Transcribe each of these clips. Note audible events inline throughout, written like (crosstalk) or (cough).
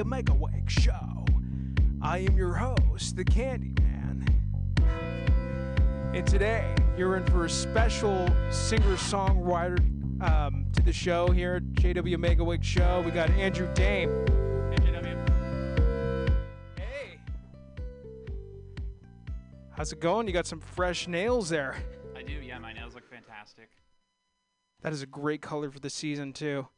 We are live, JW Megaweg Show. I am your host, the Candyman. And today, you're in for a special singer songwriter um, to the show here at JW Megaweg Show. We got Andrew Dame. Hey, JW. Hey. How's it going? You got some fresh nails there. I do, yeah. My nails look fantastic. That is a great color for the season, too.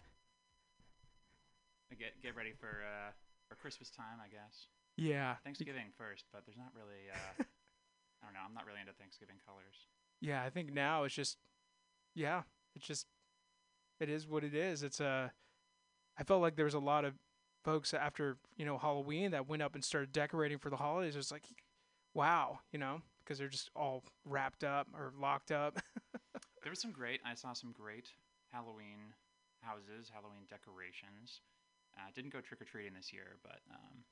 I get get ready for uh, for Christmas time, I guess. Yeah. Thanksgiving first, but there's not really. Uh, (laughs) I don't know. I'm not really into Thanksgiving colors. Yeah, I think now it's just, yeah, it's just, it is what it is. It's a, I felt like there was a lot of folks after you know Halloween that went up and started decorating for the holidays. It was like, wow, you know, because they're just all wrapped up or locked up. (laughs) There was some great. I saw some great Halloween houses, Halloween decorations. Uh, didn't go trick or treating this year, but um,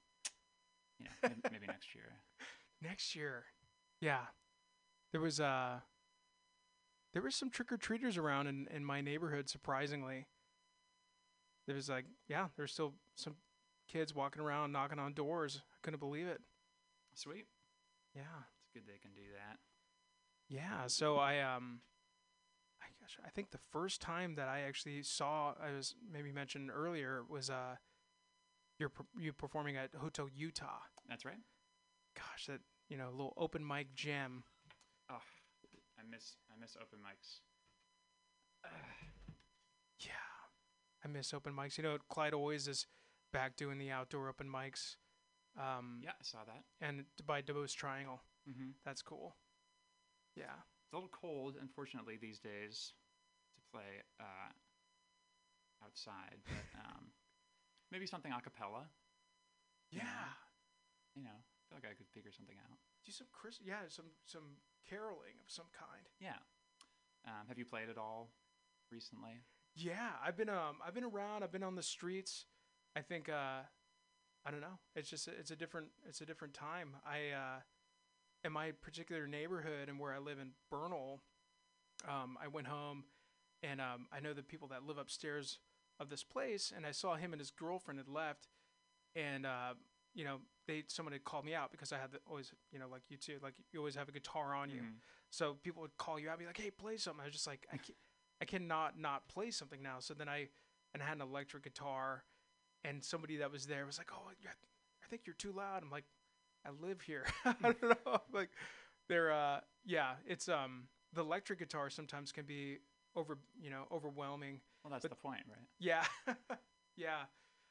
you know, maybe, maybe (laughs) next year. Next year, yeah, there was uh, there was some trick or treaters around in in my neighborhood. Surprisingly, there was like, yeah, there's still some kids walking around knocking on doors. I couldn't believe it. Sweet. Yeah. It's good they can do that. Yeah, so I um I I think the first time that I actually saw I was maybe mentioned earlier was uh you're you performing at Hotel Utah. That's right. Gosh, that you know, little open mic jam. Oh, I miss I miss open mics. (sighs) Yeah. I miss open mics. You know, Clyde always is back doing the outdoor open mics. Um Yeah, I saw that. and by Duboce Triangle. Mm-hmm. That's cool. Yeah. It's a little cold, unfortunately, these days to play uh, outside, but um, maybe something a cappella. Yeah. Yeah. You know, I feel like I could figure something out. Do some Chris yeah, some some caroling of some kind. Yeah. Um, have you played at all recently? Yeah, I've been um I've been around. I've been on the streets. I think uh I don't know. It's just it's a different it's a different time. I uh in my particular neighborhood and where I live in Bernal, um I went home and um I know the people that live upstairs of this place and I saw him and his girlfriend had left and uh you know, they someone had called me out because I had the, always, you know, like you too, like you always have a guitar on you. Mhm. So people would call you out, be like, "Hey, play something." I was just like, I can't, I cannot not play something now. So then I and I had an electric guitar, and somebody that was there was like, "Oh, I think you're too loud." I'm like, "I live here." (laughs) I don't know. (laughs) Like, they're uh, yeah, it's um, the electric guitar sometimes can be over, you know, overwhelming. Well, that's But- the point, right? Yeah, (laughs) yeah.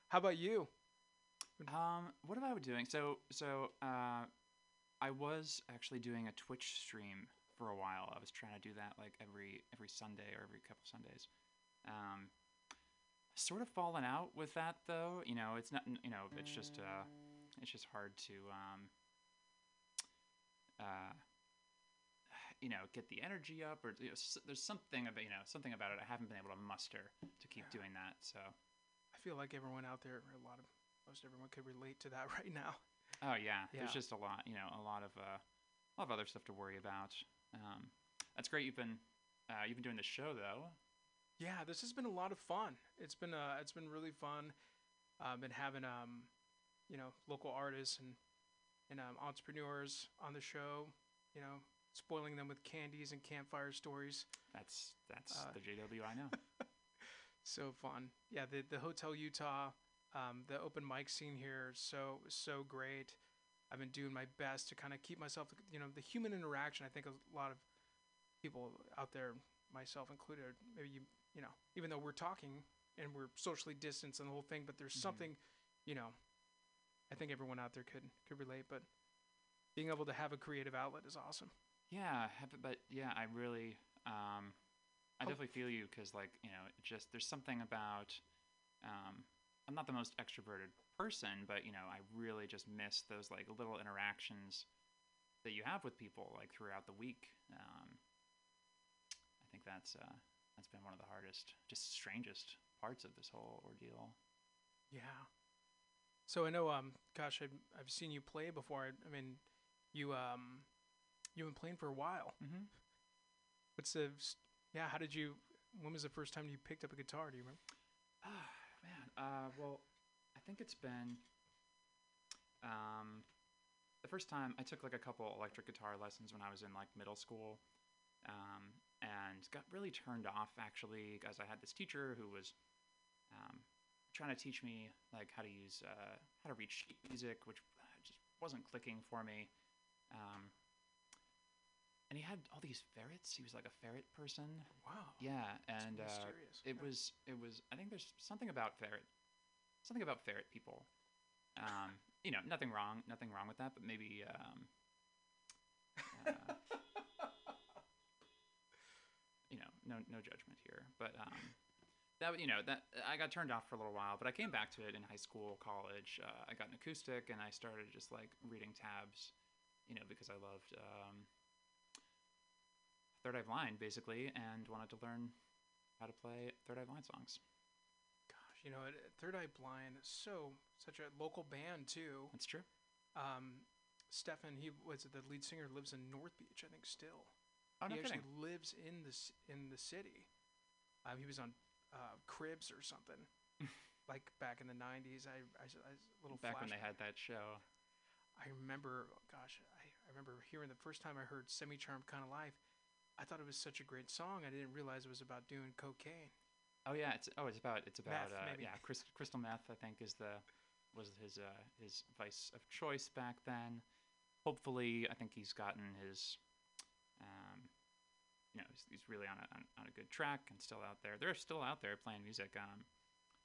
How about you? Um, what am I doing? So, so uh, I was actually doing a Twitch stream for a while. I was trying to do that like every every Sunday or every couple Sundays. Um, sort of fallen out with that though. You know, it's not. You know, it's just uh, it's just hard to um, uh, you know, get the energy up, or you know, s- there's something about you know something about it I haven't been able to muster to keep Yeah. doing that. So, I feel like everyone out there, a lot of most everyone could relate to that (laughs) right now. Oh yeah, Yeah. there's just a lot, you know, a lot of uh, a lot of other stuff to worry about. Um, that's great. You've been uh, you've been doing this show though. Yeah, this has been a lot of fun. It's been uh, it's been really fun. Uh, been having um, you know, local artists and and um, entrepreneurs on the show. You know, spoiling them with candies and campfire stories. That's that's Uh, the JW I know. (laughs) So fun. Yeah, the the Hotel Utah, um, the open mic scene here, so so great. I've been doing my best to kind of keep myself, you know, the human interaction. I think a lot of people out there, myself included, maybe you, you know, even though we're talking and we're socially distanced and the whole thing, but there's Mhm. something, you know, I think everyone out there could could relate. But being able to have a creative outlet is awesome. yeah, but yeah, I really um, I Oh. definitely feel you because like you know, it just there's something about um, I'm not the most extroverted person, but you know, I really just miss those like little interactions that you have with people like throughout the week. Um, I think that's uh, that's been one of the hardest, just strangest parts of this whole ordeal. Yeah. So I know, um, gosh, I've, I've seen you play before. I, I mean, you um, you've been playing for a while. Mm-hmm. What's the, yeah? How did you? When was the first time you picked up a guitar? Do you remember? Ah, man. Uh, well, I think it's been um, the first time I took like a couple electric guitar lessons when I was in like middle school, um, and got really turned off actually because I had this teacher who was trying to teach me like how to use uh, how to read sheet music, which just wasn't clicking for me. Um, and he had all these ferrets. He was like a ferret person. Wow. Yeah, and uh, it Yeah. was it was. I think there's something about ferret, something about ferret people. Um, (laughs) you know, nothing wrong, nothing wrong with that, but maybe um, uh, (laughs) you know, no no judgment here, but um, that you know that I got turned off for a little while, but I came back to it in high school, college. Uh, I got an acoustic, and I started just like reading tabs, you know, because I loved um, Third Eye Blind basically, and wanted to learn how to play Third Eye Blind songs. Gosh, you know, Third Eye Blind is so such a local band too. That's true. Um, Stephan, he was the lead singer, lives in North Beach, I think. Still, Oh no he kidding. actually lives in this in the city. Um, he was on uh, Cribs or something, (laughs) like back in the '90s. I, I, I little Back when they had that show. I remember, gosh, I, I remember hearing the first time I heard "Semi Charmed Kind of Life." I thought it was such a great song. I didn't realize it was about doing cocaine. Oh yeah, it's oh it's about it's about uh, yeah crystal, crystal meth I think is the was his uh, his vice of choice back then. Hopefully, I think he's gotten his you know he's, he's really on a on, on a good track and still out there. They're still out there playing music. Um,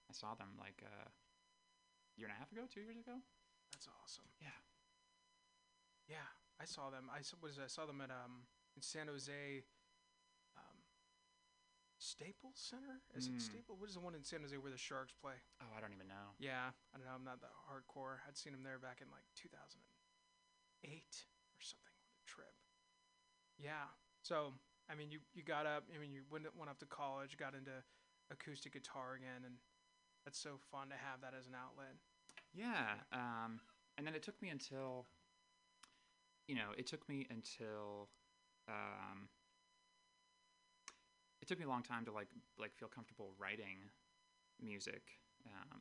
I saw them like uh, a year and a half ago, two years ago. That's awesome. Yeah. Yeah, I saw them. I s- was I saw them at um in San Jose. Um, Staples Center is Mm. it Staples? What is the one in San Jose where the Sharks play? Oh, I don't even know. Yeah, I don't know. I'm not that hardcore. I'd seen them there back in like 2008 or something on a trip. Yeah. So I mean, you you got up. I mean, you went went off to college, got into acoustic guitar again, and that's so fun to have that as an outlet. Yeah. Um, and then it took me until, you know, it took me until, um, it took me a long time to like like feel comfortable writing music. Um,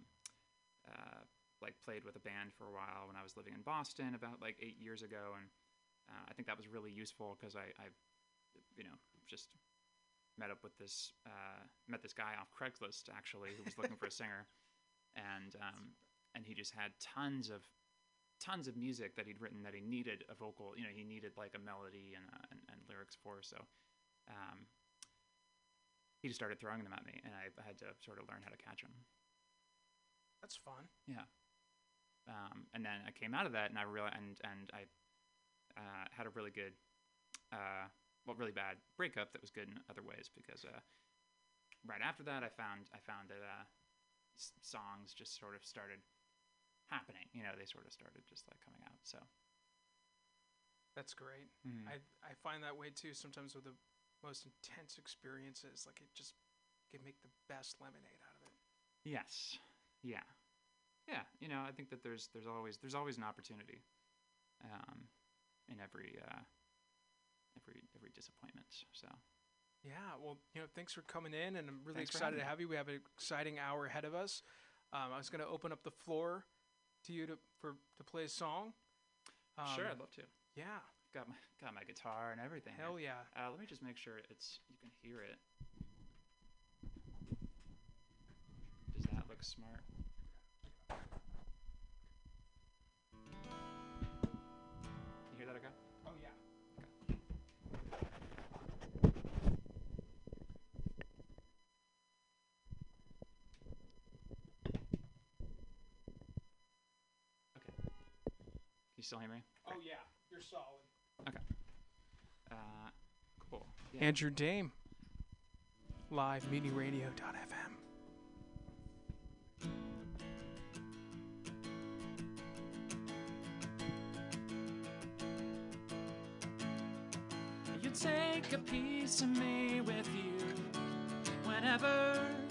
uh, like played with a band for a while when I was living in Boston about like eight years ago, and uh, I think that was really useful because I, I, you know, just met up with this uh, met this guy off Craigslist actually who was looking for a (laughs) singer, and um, and he just had tons of tons of music that he'd written that he needed a vocal you know he needed like a melody and, uh, and, and lyrics for. So um, he just started throwing them at me and I had to sort of learn how to catch them That's fun. yeah. Um, and then I came out of that and I realized and and I uh, had a really good uh, well really bad breakup that was good in other ways because uh, right after that I found I found that uh, s- songs just sort of started happening you know they sort of started just like coming out so That's great. Mhm. I I find that way too. Sometimes with the most intense experiences, like it just can make the best lemonade out of it. Yes. Yeah. Yeah. You know, I think that there's there's always there's always an opportunity, um, in every uh, every every disappointment. So Yeah, well, you know, thanks for coming in, and I'm really Thanks excited to have you. We have an exciting hour ahead of us. Um, I was going to open up the floor to you to for to play a song. sure, Um, I'd love to. Yeah, Got my got my guitar and everything. hell yeah. Uh, let me just make sure it's you can hear it. Does that look smart? You still hear me? Oh yeah. You're solid. Uh, cool. Yeah. Andrew Dame. Live MutinyRadio.fm. You take a piece of me with you whenever.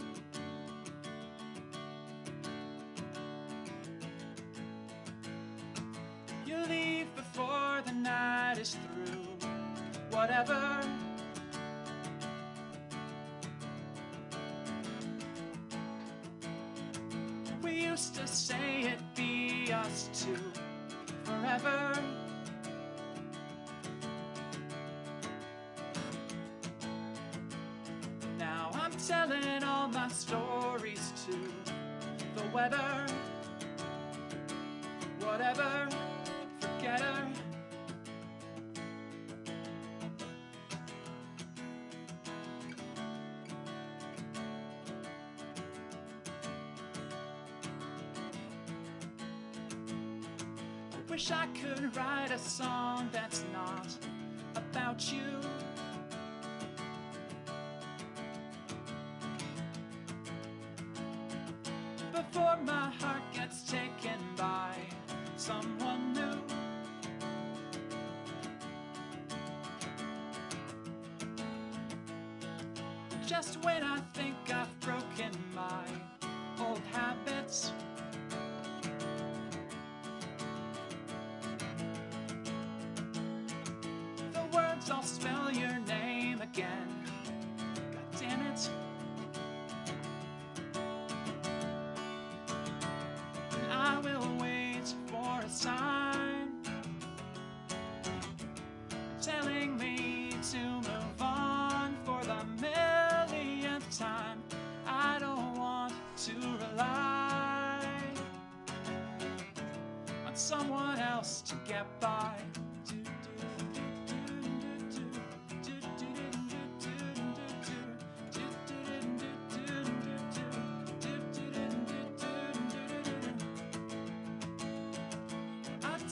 Whatever. used to say it'd be us two forever. Now I'm telling all my stories to the weather. Whatever, wish I could write a song that's not about you.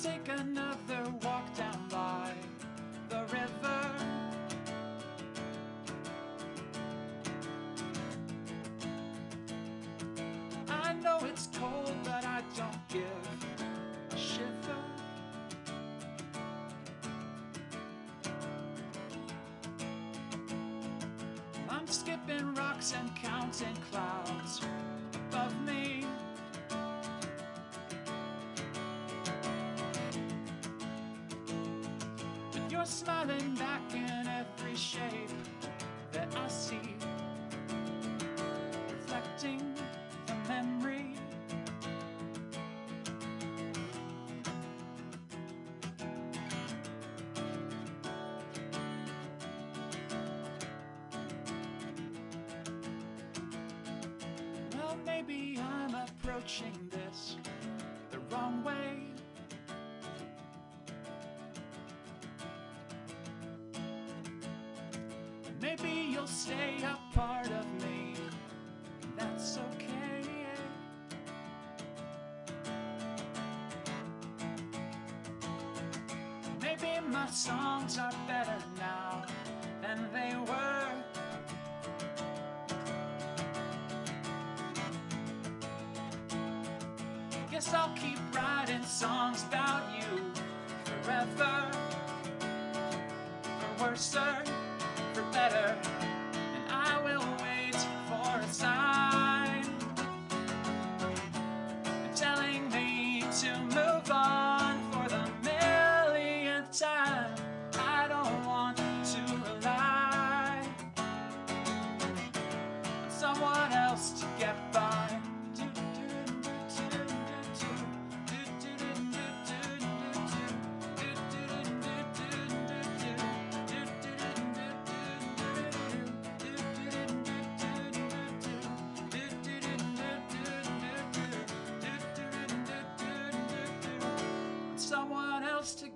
Take another walk down by the river. I know it's cold, but I don't give a shiver. I'm skipping rocks and counting clouds maybe I'm approaching this the wrong way. Maybe you'll stay a part of I'll keep writing songs about you forever. For worse or for better.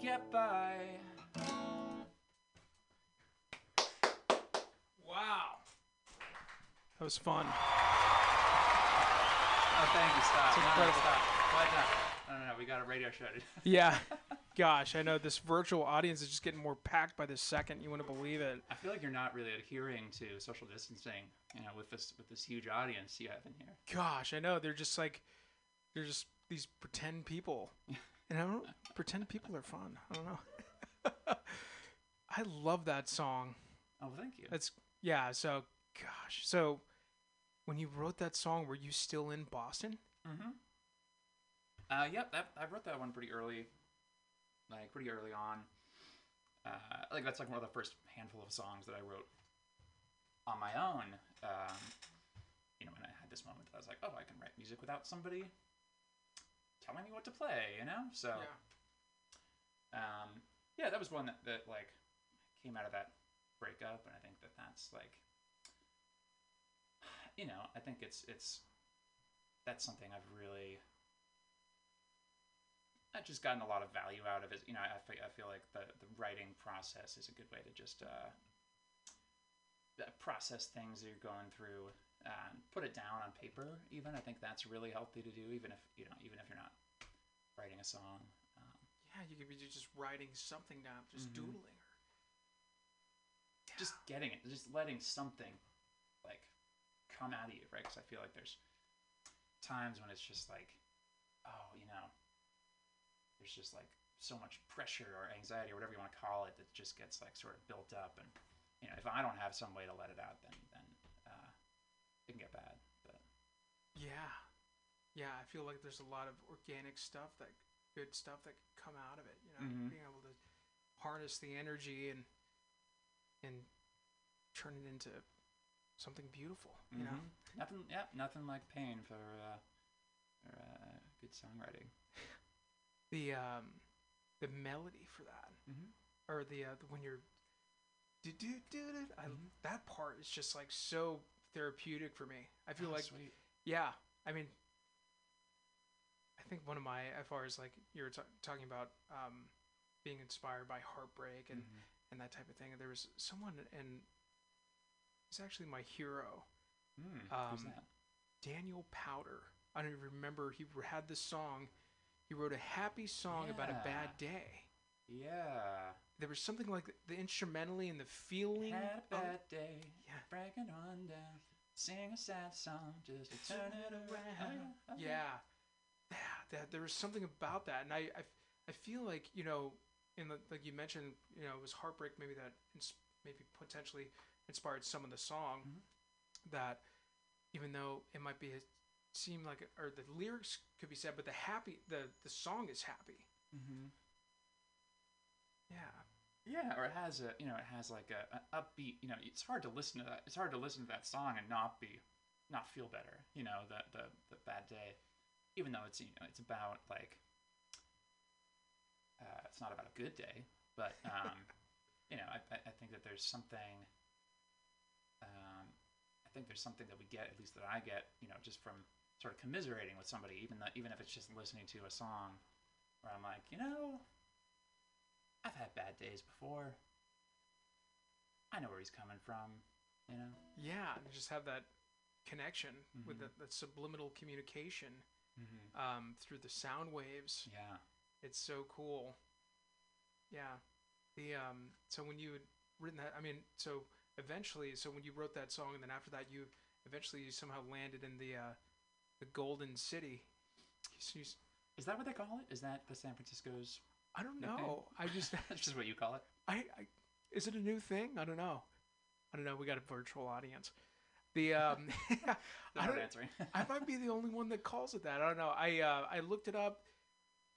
Get by. Wow. That was fun. Oh, thank you. Stop. It's No, no, incredible. stop. What? No. no, no, no. We got a radio show. to. (laughs) Yeah. (laughs) Gosh, I know this virtual audience is just getting more packed by the second. You wouldn't believe it. I feel like you're not really adhering to social distancing. You know, with this with this huge audience you have in here. Gosh, I know. They're just like, they're just these pretend people. (laughs) And I don't, pretend people are fun. I don't know. (laughs) I love that song. Oh, thank you. That's, yeah. So, gosh. So, when you wrote that song, were you still in Boston? Mm-hmm. Uh, yep, that, I wrote that one pretty early, like pretty early on. Uh, like that's like one of the first handful of songs that I wrote on my own. Um, you know, when I had this moment that I was like, oh, I can write music without somebody telling me what to play, you know. So Yeah. Um, yeah, that was one that, that like came out of that breakup, and I think that that's like, (sighs) you know, I think it's it's that's something I've really. I've just gotten a lot of value out of it. You know, I, I feel like the, the writing process is a good way to just uh, process things that you're going through, uh, put it down on paper. Even I think that's really healthy to do. Even if you know, even if you're not writing a song. Yeah, you could be just writing something down, just Mhm. doodling. Or, just getting it, just letting something like come out of you, right? Because I feel like there's times when it's just like, oh, you know, there's just like so much pressure or anxiety or whatever you want to call it that just gets like sort of built up, and you know, if I don't have some way to let it out, then then uh, it can get bad. But Yeah. Yeah, I feel like there's a lot of organic stuff that good stuff that can come out of it, you know, Mhm. being able to harness the energy and and turn it into something beautiful, you know. Mhm. nothing, yeah, nothing like pain for uh, for uh, good songwriting. The um the melody for that Mm-hmm. or the, uh, the when you're do do do do I Mhm. that part is just like so therapeutic for me. I feel like Oh, sweet. Yeah, I mean, I think one of my, as far as like you were ta- talking about um, being inspired by heartbreak and, Mhm. and that type of thing. There was someone, and he's actually my hero, Mm, who's um, that? Daniel Powter. I don't even remember. He had this song. He wrote a happy song about a bad day. Yeah. There was something like the, the instrumentally and the feeling. Had a of bad day, Yeah. breaking on down. Sing a sad song just to turn it around. Yeah. That there was something about that and I, I feel like you know in the, like you mentioned you know it was heartbreak maybe that ins- maybe potentially inspired some of the song Mhm. that even though it might be seem like or the lyrics could be sad but the happy the the song is happy Mm-hmm. yeah Yeah, or it has a you know it has like a, an upbeat you know it's hard to listen to that it's hard to listen to that song and not be not feel better you know the the, the bad day even though it's you know it's about like uh, it's not about a good day but um, (laughs) you know I, I think that there's something um, I think there's something that we get at least that I get you know just from sort of commiserating with somebody even that even if it's just listening to a song where I'm like you know I've had bad days before. I know where he's coming from, you know. yeah and just have that connection with Mhm. the, the subliminal communication Mm-hmm. um, through the sound waves Yeah. It's so cool. Yeah. The um so when you had written that I mean, so eventually so when you wrote that song and then after that you eventually you somehow landed in the uh the Golden City. Is that what they call it? Is that the San Francisco's? I don't Nickname? know. I just (laughs) That's just what you call it. I, I is it a new thing? I don't know. I don't know. We got a virtual audience. The um (laughs) (laughs) I don't answering. I (laughs) might be the only one that calls it that. I don't know. I uh, I looked it up.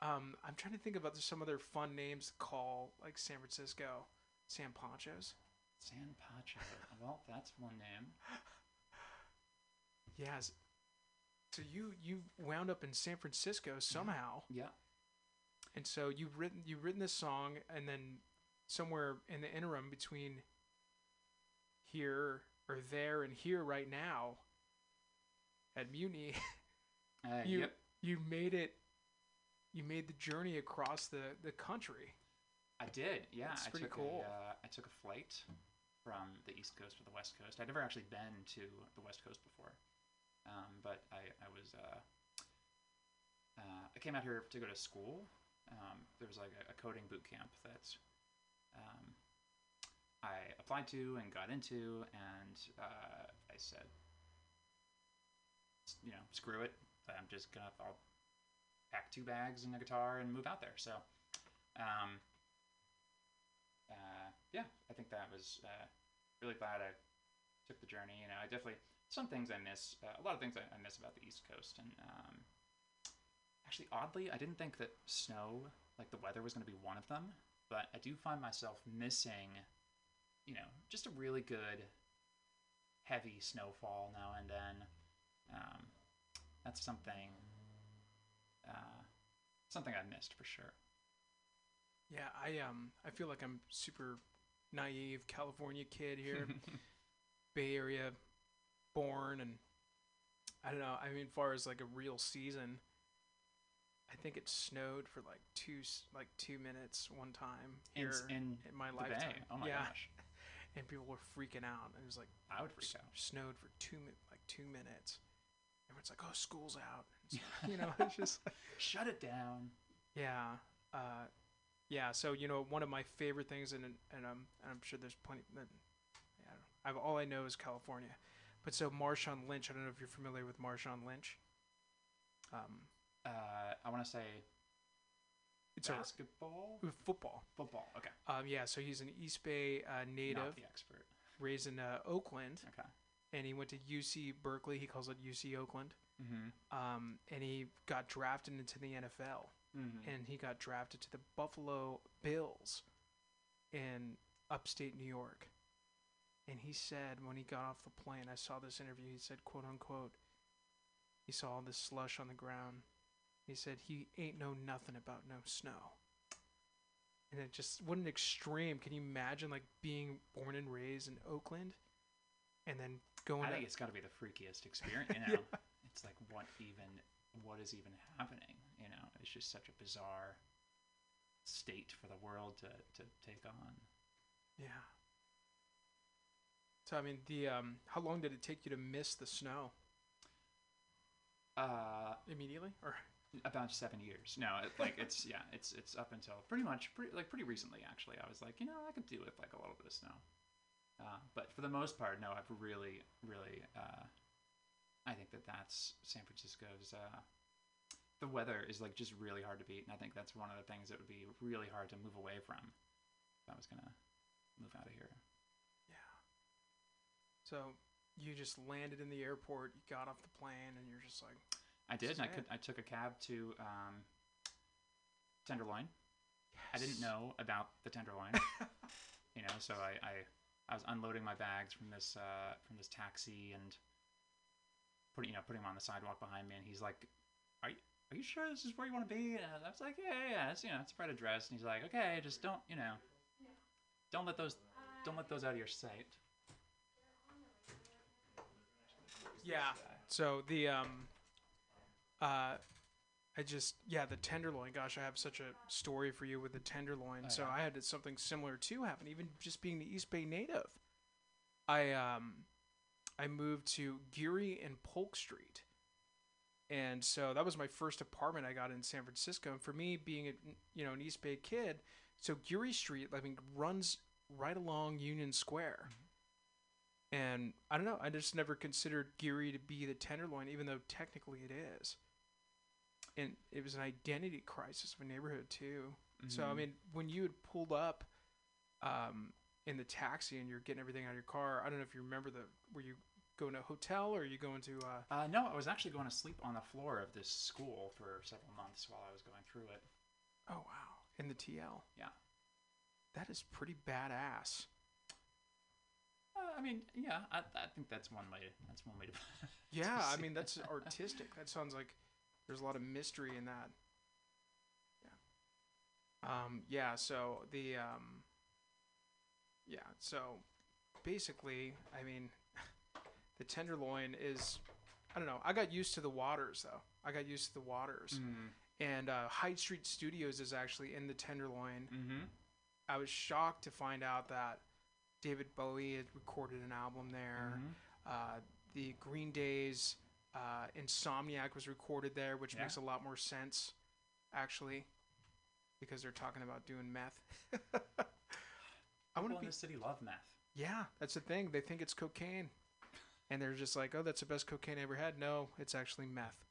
Um, I'm trying to think about there's some other fun names to call like San Francisco, San Ponchos. San Pacho. Well, that's one name. Yes. So you you wound up in San Francisco somehow, Yeah. and so you've written you've written this song, and then somewhere in the interim between here or there and here right now at Mutiny, (laughs) Uh, you yep. you made it. You made the journey across the the country. I did. Yeah. That's I pretty took cool. A, uh, I took a flight from the East Coast to the West Coast. I'd never actually been to the West Coast before, um, but I I was uh, uh, I came out here to go to school. Um, there was like a, a coding boot camp that um, I applied to and got into, and uh, I said, you know, screw it. I'm just gonna I'll pack two bags and a guitar and move out there. So, um, uh, yeah, I think that was uh, really glad I took the journey. You know, I definitely some things I miss. Uh, a lot of things I, I miss about the East Coast, and um, actually, oddly, I didn't think that snow, like the weather, was going to be one of them. But I do find myself missing, you know, just a really good, heavy snowfall now and then. Um, that's something uh, something I missed for sure. Yeah, I um I feel like I'm super naive California kid here, (laughs) Bay Area born and I don't know, I mean far as like a real season I think it snowed for like two like 2 minutes one time in, here s- in in my lifetime. Oh my yeah, gosh, (laughs) and people were freaking out. It was like I would freak s- out. snowed for 2 mi- like 2 minutes. Everyone's like, "Oh, school's out." It's (laughs) you know, it's just Shut it down. Yeah. Uh, yeah. So you know, one of my favorite things, and and um, and I'm sure there's plenty. That, yeah, I don't know. I've all I know is California, but so Marshawn Lynch. I don't know if you're familiar with Marshawn Lynch. Um, Uh, I want to say it's basketball, uh, football. football. Okay, Um, yeah. So he's an East Bay uh, not native, the expert. raised in uh, Oakland, Okay. and he went to UC Berkeley. He calls it UC Oakland. Mm-hmm. Um, and he got drafted into the NFL. Mm-hmm. and he got drafted to the Buffalo Bills in upstate New York. And he said when he got off the plane, I saw this interview, he said, quote unquote, he saw all this slush on the ground. He said he ain't know nothing about no snow. And it just what an extreme. Can you imagine like being born and raised in Oakland and then going I to think it's got to be the freakiest experience. You (laughs) know, it's like what even what is even happening? You know, it's just such a bizarre state for the world to to take on. Yeah. So I mean the um how long did it take you to miss the snow? Uh, Immediately? Or about seven years. No, it, like (laughs) it's yeah, it's it's up until pretty much pretty like pretty recently actually. I was like, you know, I could do with like a little bit of snow. Uh, but for the most part, no, I've really really. Uh, I think that that's San Francisco's. Uh, the weather is like just really hard to beat, and I think that's one of the things that would be really hard to move away from. If I was gonna move out of here. Yeah. So you just landed in the airport, you got off the plane and you're just like I did. And I could. I took a cab to um, Tenderloin. I didn't know about the tenderloin. (laughs) you know, so I, I I was unloading my bags from this uh, from this taxi and putting you know putting them on the sidewalk behind me, and he's like, "Are you are you sure this is where you want to be?" And I was like, "Yeah, yeah, yeah, it's you know it's the right address." And he's like, "Okay, just don't you know, don't let those don't let those out of your sight." Yeah. So the um uh I just yeah, the tenderloin. Gosh, I have such a story for you with the tenderloin. Oh, so yeah. I had something similar too happen, even just being the East Bay native. I um I moved to Geary and Polk Street. And so that was my first apartment I got in San Francisco. And for me, being a you know an East Bay kid, so Geary Street I mean runs right along Union Square. And I don't know, I just never considered Geary to be the tenderloin, even though technically it is. And it was an identity crisis of a neighborhood too. So I Mhm. mean, when you had pulled up um, in the taxi and you're getting everything out of your car, I don't know if you remember the were you going to a hotel or are you going to uh, Uh, no, I was actually going to sleep on the floor of this school for several months while I was going through it. oh wow in the TL? Yeah. That is pretty badass. Uh, I mean, yeah, I, I think that's one way. That's one way to. (laughs) Yeah, I (laughs) mean that's artistic. That sounds like there's a lot of mystery in that. Yeah. Um. Yeah. So the um. Yeah. So basically, I mean, (laughs) the tenderloin is. I don't know. I got used to the waters though. I got used to the waters. Mm. And uh, Hyde Street Studios is actually in the tenderloin. Mm-hmm. I was shocked to find out that David Bowie had recorded an album there. Mm-hmm. Uh, the Green Day's uh, Insomniac was recorded there, which Yeah. makes a lot more sense, actually, because they're talking about doing meth. (laughs) I want to in be. the city love meth. Yeah, that's the thing. They think it's cocaine, and they're just like, "Oh, that's the best cocaine I ever had." No, it's actually meth.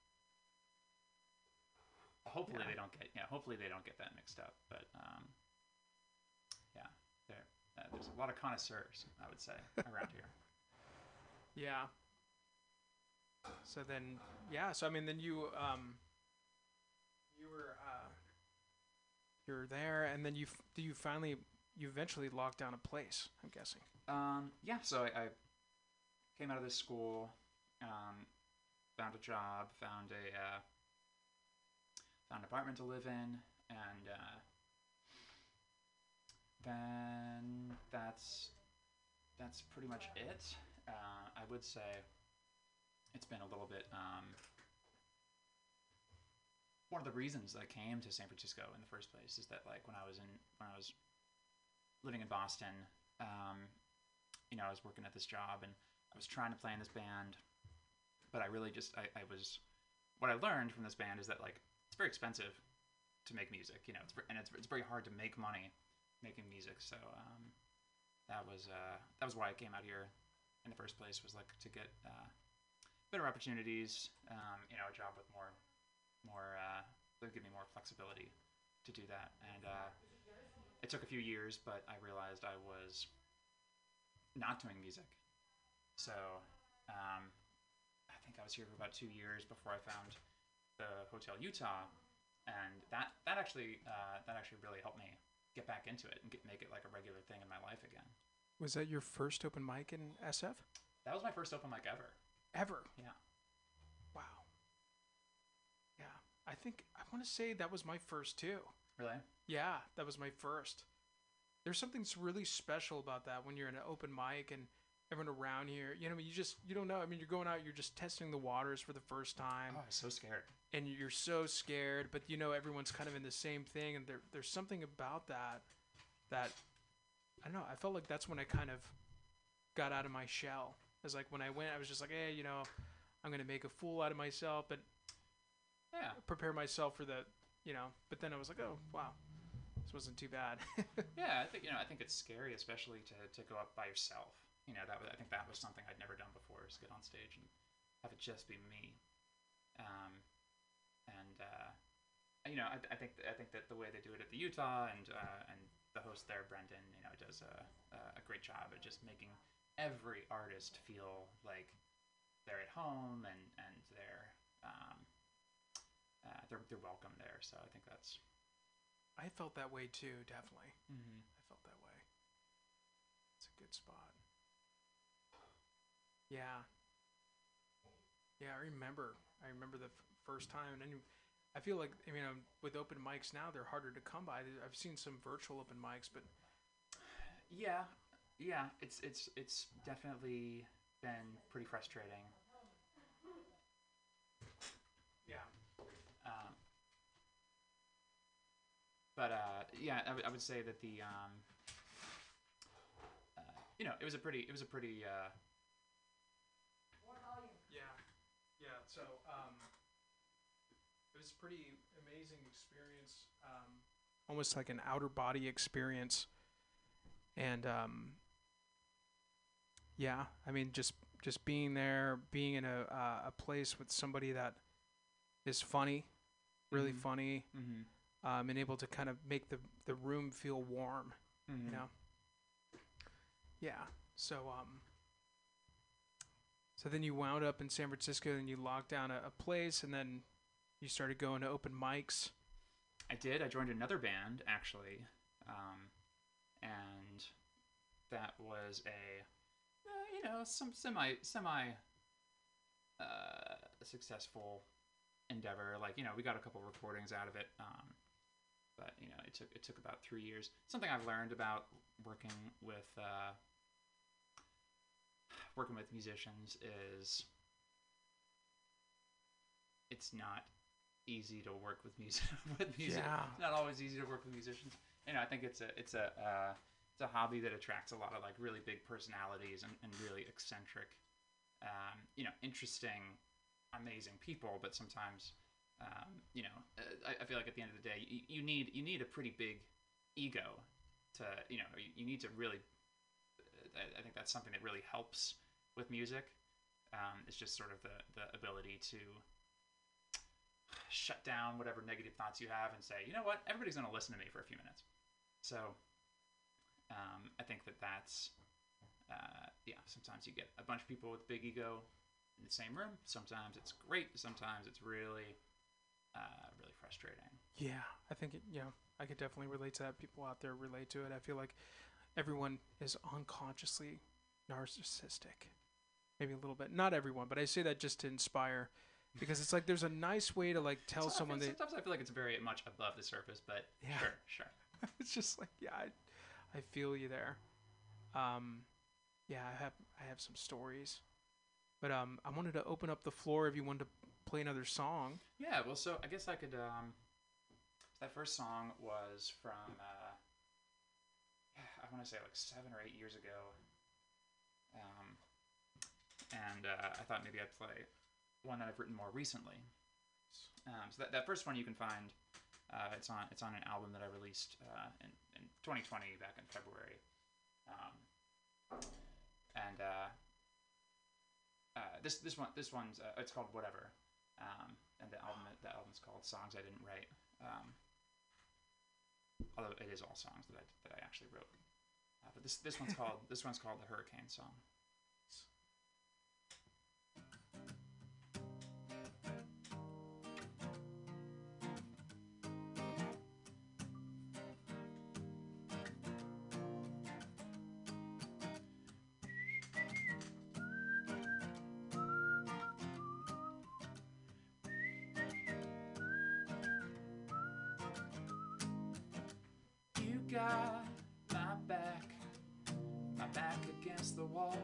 Hopefully Yeah. they don't get. Yeah, hopefully they don't get that mixed up. But um, yeah, there. Uh, there's a lot of connoisseurs, I would say, around here. (laughs) Yeah. So then, yeah. So I mean, then you um, you were uh, you were there, and then you do you finally you eventually locked down a place. I'm guessing. Um, yeah, so I, I came out of this school, um, found a job, found a uh, found an apartment to live in, and uh, then that's that's pretty much it. Uh, I would say it's been a little bit. Um, one of the reasons I came to San Francisco in the first place is that like when I was in when I was living in Boston, um, you know, I was working at this job and I was trying to play in this band, but I really just I, I was what I learned from this band is that like it's very expensive to make music, you know, it's and it's it's very hard to make money making music. So um, that was uh, that was why I came out here in the first place was like to get uh, better opportunities, um, you know, a job with more more uh, that would give me more flexibility to do that. And uh, it took a few years, but I realized I was not doing music. So um, I think I was here for about two years before I found the Hotel Utah, and that that actually uh, that actually really helped me get back into it and get, make it like a regular thing in my life again. Was that your first open mic in SF? That was my first open mic ever. Ever? Yeah. Wow. Yeah. I think I want to say that was my first too. Really? Yeah, that was my first. There's something s- really special about that when you're in an open mic and everyone around here, you know, you just you don't know. I mean, you're going out, you're just testing the waters for the first time, Oh, I was so scared. and you're so scared, but you know everyone's kind of in the same thing, and there there's something about that that I don't know. I felt like that's when I kind of got out of my shell. Like when I went, I was just like, hey, you know, I'm gonna make a fool out of myself, but Yeah. prepare myself for the, you know. But then I was like, oh wow, this wasn't too bad. (laughs) Yeah, I think you know. I think it's scary, especially to, to go up by yourself. You know, that was, I think that was something I'd never done before. Is get on stage and have it just be me. Um, and uh, you know, I, I think I think that the way they do it at the Utah and uh, and the host there, Brendan, you know, does a a great job at just making every artist feel like they're at home and and they're um, uh, they're they're welcome there. So I think that's. I felt that way too, definitely. Mm-hmm. I felt that way. It's a good spot. Yeah. Yeah, I remember. I remember the f- first time, and then I feel like I mean, um, with open mics now, they're harder to come by. I've seen some virtual open mics, but Yeah, yeah, it's it's it's definitely been pretty frustrating. yeah, Um, but uh, yeah, I, w- I would say that the um, uh, you know it was a pretty it was a pretty uh, yeah, yeah. So um, it was a pretty amazing experience. Um, almost like an outer body experience, and um, yeah, I mean just just being there, being in a uh, a place with somebody that is funny, really Mhm. funny, mm-hmm, um, and able to kind of make the the room feel warm. mm-hmm. you know yeah so um so then you wound up in san francisco and you locked down a, a place and then you started going to open mics I did. I joined another band actually, um, and that was a uh, you know some semi semi uh, successful endeavor. Like you know we got a couple recordings out of it, um, but you know it took it took about three years. Something I've learned about working with uh, working with musicians is it's not easy to work with music (laughs) with music. Yeah. It's not always easy to work with musicians. You know, I think it's a it's a uh, it's a hobby that attracts a lot of like really big personalities and, and really eccentric, um, you know, interesting, amazing people. But sometimes, um, you know, uh, I, I feel like at the end of the day, you, you need you need a pretty big ego to you know you, you need to really. I, I think that's something that really helps with music. Um, it's just sort of the the ability to shut down whatever negative thoughts you have and say, you know what, everybody's going to listen to me for a few minutes. So um, I think that that's, uh, yeah, sometimes you get a bunch of people with big ego in the same room. Sometimes it's great. Sometimes it's really, uh, really frustrating. yeah i think it, yeah i could definitely relate to that people out there relate to it i feel like everyone is unconsciously narcissistic maybe a little bit not everyone but i say that just to inspire (laughs) because it's like there's a nice way to like tell Sometimes- someone that sometimes I feel like it's very much above the surface, but Yeah. sure, sure. (laughs) it's just like yeah I, I feel you there um yeah i have i have some stories but um i wanted to open up the floor if you wanted to play another song Yeah, well, so I guess I could. Um, that first song was from, uh, I want to say like seven or eight years ago. Um, and uh, I thought maybe I'd play one that I've written more recently. Um, so that, that first one you can find. Uh, it's on it's on an album that I released uh, in, in 2020 back in February. Um, and uh, uh, this this one this one's uh, it's called Whatever um, and the album the album's called Songs I Didn't Write. Um, although it is all songs that I that I actually wrote, uh, but this this one's called this one's called the Hurricane Song. My back, my back against the wall.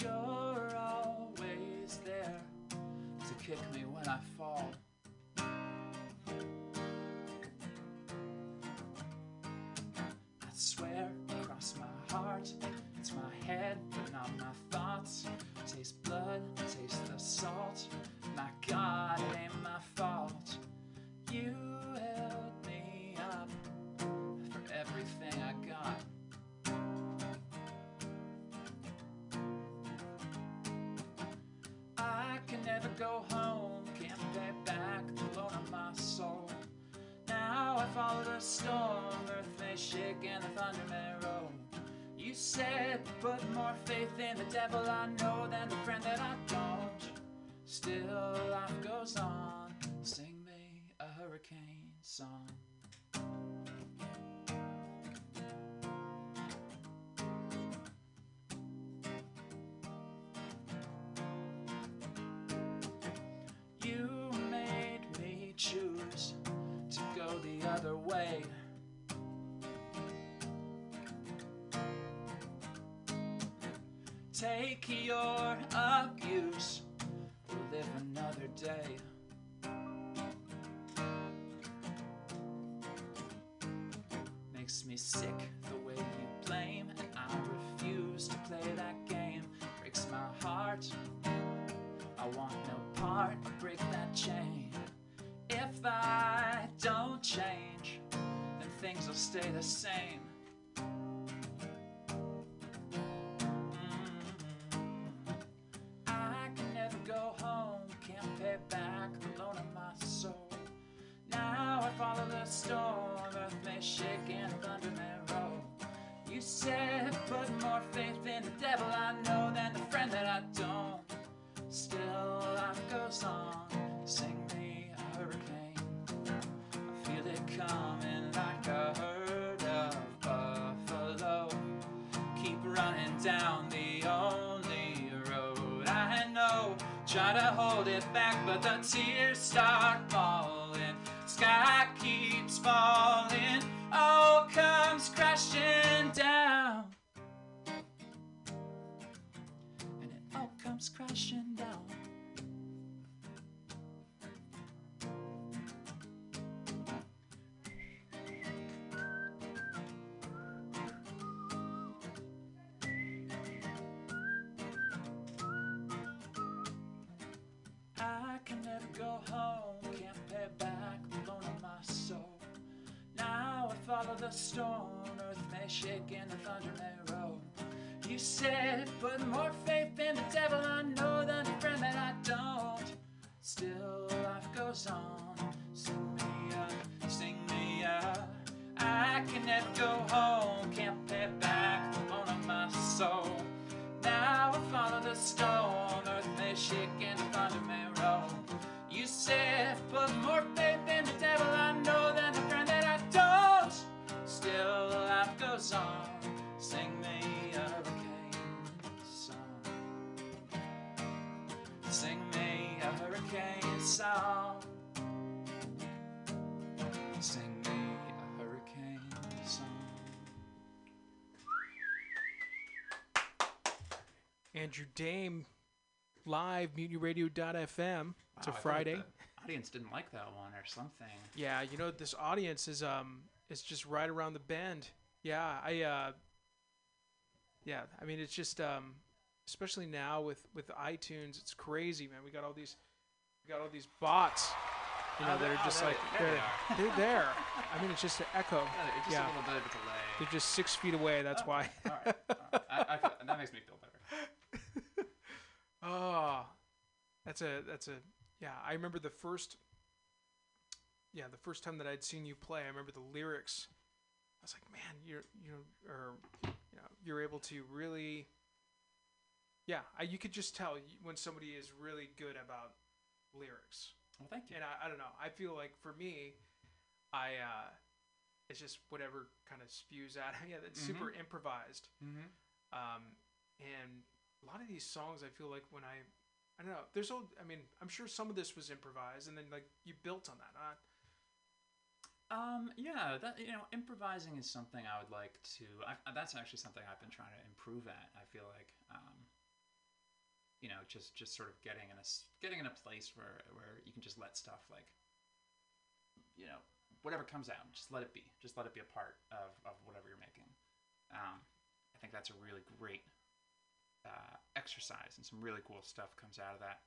You're always there to kick me when I fall. The storm, earth may shake and the thunder may roll. You said put more faith in the devil I know than the friend that I don't. Still life goes on. Sing me a hurricane song. Take your abuse, we'll live another day. Makes me sick the way you blame, and I refuse to play that game. Breaks my heart. I want no part, break that chain. If I don't change, then things will stay the same. Down the only road I know. Try to hold it back, but the tears start falling. Sky keeps falling, Andrew Dame, live, mutinyradio.fm. It's Wow, a Friday. Audience didn't like that one or something. Yeah, you know this audience is um is just right around the bend. Yeah, I uh yeah, I mean it's just um especially now with with iTunes, it's crazy, man. We got all these we got all these bots, You know, oh, that are oh, just there like there they're they they're there. I mean, it's just an echo. Yeah, just Yeah. a little bit of delay. They're just six feet away. That's Oh, why. All right. All right. I, I feel, that makes me feel better. Oh, that's a that's a yeah. I remember the first. Yeah, the first time that I'd seen you play, I remember the lyrics. I was like, man, you're you know, or you know, you're able to really. Yeah, I, you could just tell when somebody is really good about lyrics, Well, thank you. and I, I don't know. I feel like for me, I uh, it's just whatever kind of spews out. Yeah, (laughs) that's super improvised. Mm-hmm. Um, and a lot of these songs, I feel like when I, I don't know, there's all, I mean, I'm sure some of this was improvised, and then like you built on that. Huh? Um, yeah, that you know, improvising is something I would like to. I, that's actually something I've been trying to improve at. I feel like, um, you know, just just sort of getting in a getting in a place where where you can just let stuff like, you know, whatever comes out, just let it be. Just let it be a part of of whatever you're making. Um, I think that's a really great uh, exercise, and some really cool stuff comes out of that.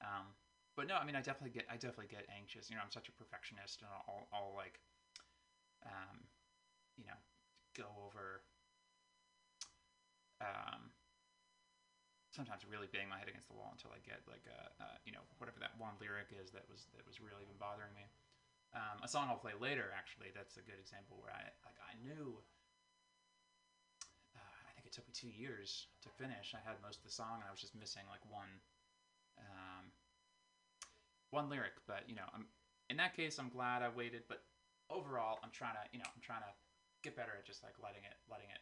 Um, but no, I mean, I definitely get, I definitely get anxious. You know, I'm such a perfectionist, and I'll, I'll like, um, you know, go over, um, sometimes really bang my head against the wall until I get like a, you know, whatever that one lyric is that was that was really been bothering me. Um, a song I'll play later, actually, that's a good example where I like I knew. It took me two years to finish. I had most of the song, and I was just missing like one. Um, one lyric, but you know, I'm in that case I'm glad I waited, but overall I'm trying to, you know, I'm trying to get better at just like letting it letting it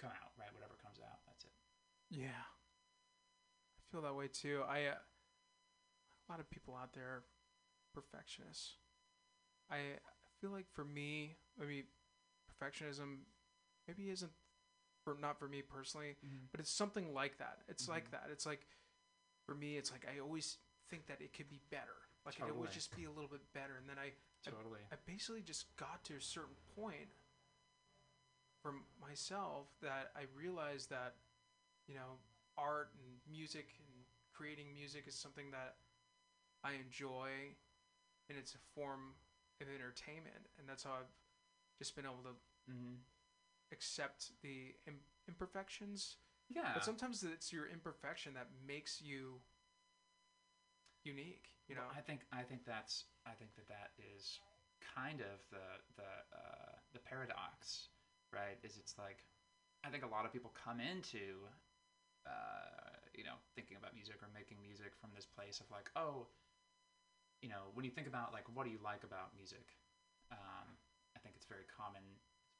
come out, right? Whatever comes out, that's it. Yeah, I feel that way too. I, uh, a lot of people out there are perfectionists. I feel like for me, I mean, perfectionism maybe isn't for not for me personally, but it's something like that. It's like Mhm. that. It's like for me, it's like I always think that it could be better. Like it would just be a little bit better, and then I Totally. I basically just got to a certain point for myself that I realized that, you know, art and music and creating music is something that I enjoy and it's a form of entertainment. And that's how I've just been able to Mm-hmm. Accept the Im- imperfections. Yeah. But sometimes it's your imperfection that makes you unique, you know? Well, I think I think that's I think that that is kind of the the uh, the paradox, right? Is it's like I think a lot of people come into uh, you know thinking about music or making music from this place of like oh you know when you think about like what do you like about music um, I think it's very common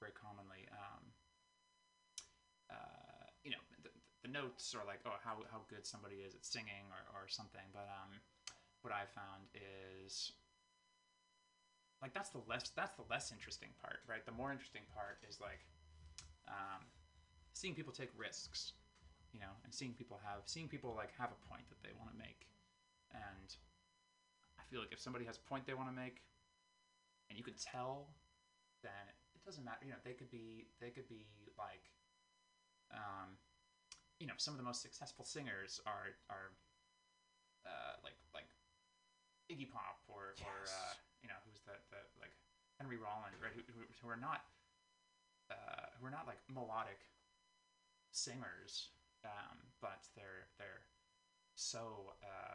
very commonly um, uh, you know the, the notes are like oh how, how good somebody is at singing or, or something but um, what I found is like that's the less that's the less interesting part, right? The more interesting part is like um, seeing people take risks, you know, and seeing people have seeing people like have a point that they want to make, and I feel like if somebody has a point they want to make, and you could tell, then it doesn't matter. You know, they could be they could be like, um, you know, some of the most successful singers are are uh, like like Iggy Pop or or uh, you know who's that the like Henry Rollins right who, who, who are not uh, who are not like melodic singers um, but they're they're so uh,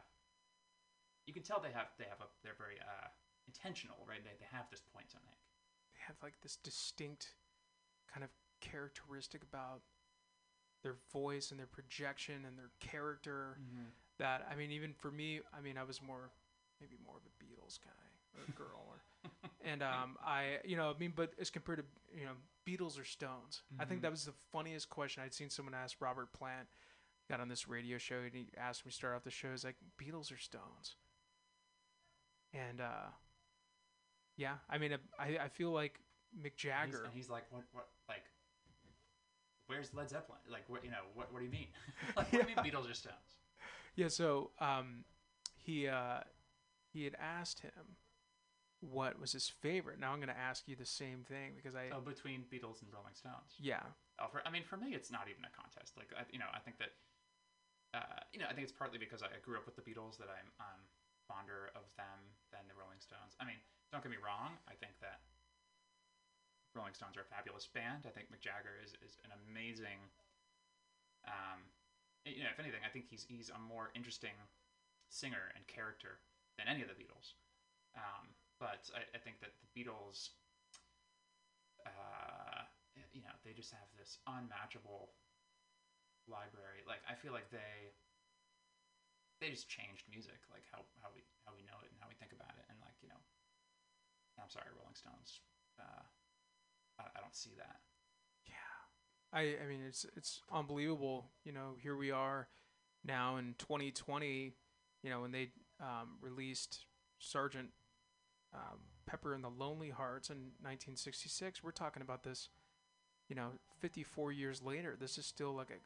you can tell they have they have a they're very uh, intentional right they, they have this point to make have like this distinct kind of characteristic about their voice and their projection and their character that I mean even for me I mean I was more maybe more of a Beatles guy or a girl or (laughs) and um I you know I mean but as compared to you know Beatles or Stones I think Mhm. that was the funniest question I'd seen someone ask Robert Plant got on this radio show and he asked me to start off the show he's like Beatles or Stones and uh, yeah, I mean, I I feel like Mick And he's- Jagger. and he's like, what, what, like, where's Led Zeppelin? Like, what, you know, what, what do you mean? (laughs) like, what do you mean Beatles or Stones? Yeah, so um, he uh, he had asked him what was his favorite. Now I'm going to ask you the same thing because I Oh, between Beatles and Rolling Stones. yeah Oh, for, I mean, for me, it's not even a contest. Like, I, you know, I think that, uh, you know, I think it's partly because I grew up with the Beatles that I'm um, fonder of them than the Rolling Stones. I mean, don't get me wrong. I think that Rolling Stones are a fabulous band. I think Mick Jagger is, is an amazing. Um, you know, if anything, I think he's he's a more interesting singer and character than any of the Beatles. Um, but I, I think that the Beatles, uh, you know, they just have this unmatchable library. Like I feel like they they just changed music, like how, how we how we know it and how we think about it. And like you know, I'm sorry, Rolling Stones. Uh, I, I don't see that. yeah I I mean it's it's unbelievable. You know, here we are now in 2020. You know, when they um, released Sergeant um, Pepper and the Lonely Hearts in 1966, we're talking about this. You know, 54 years later, this is still like a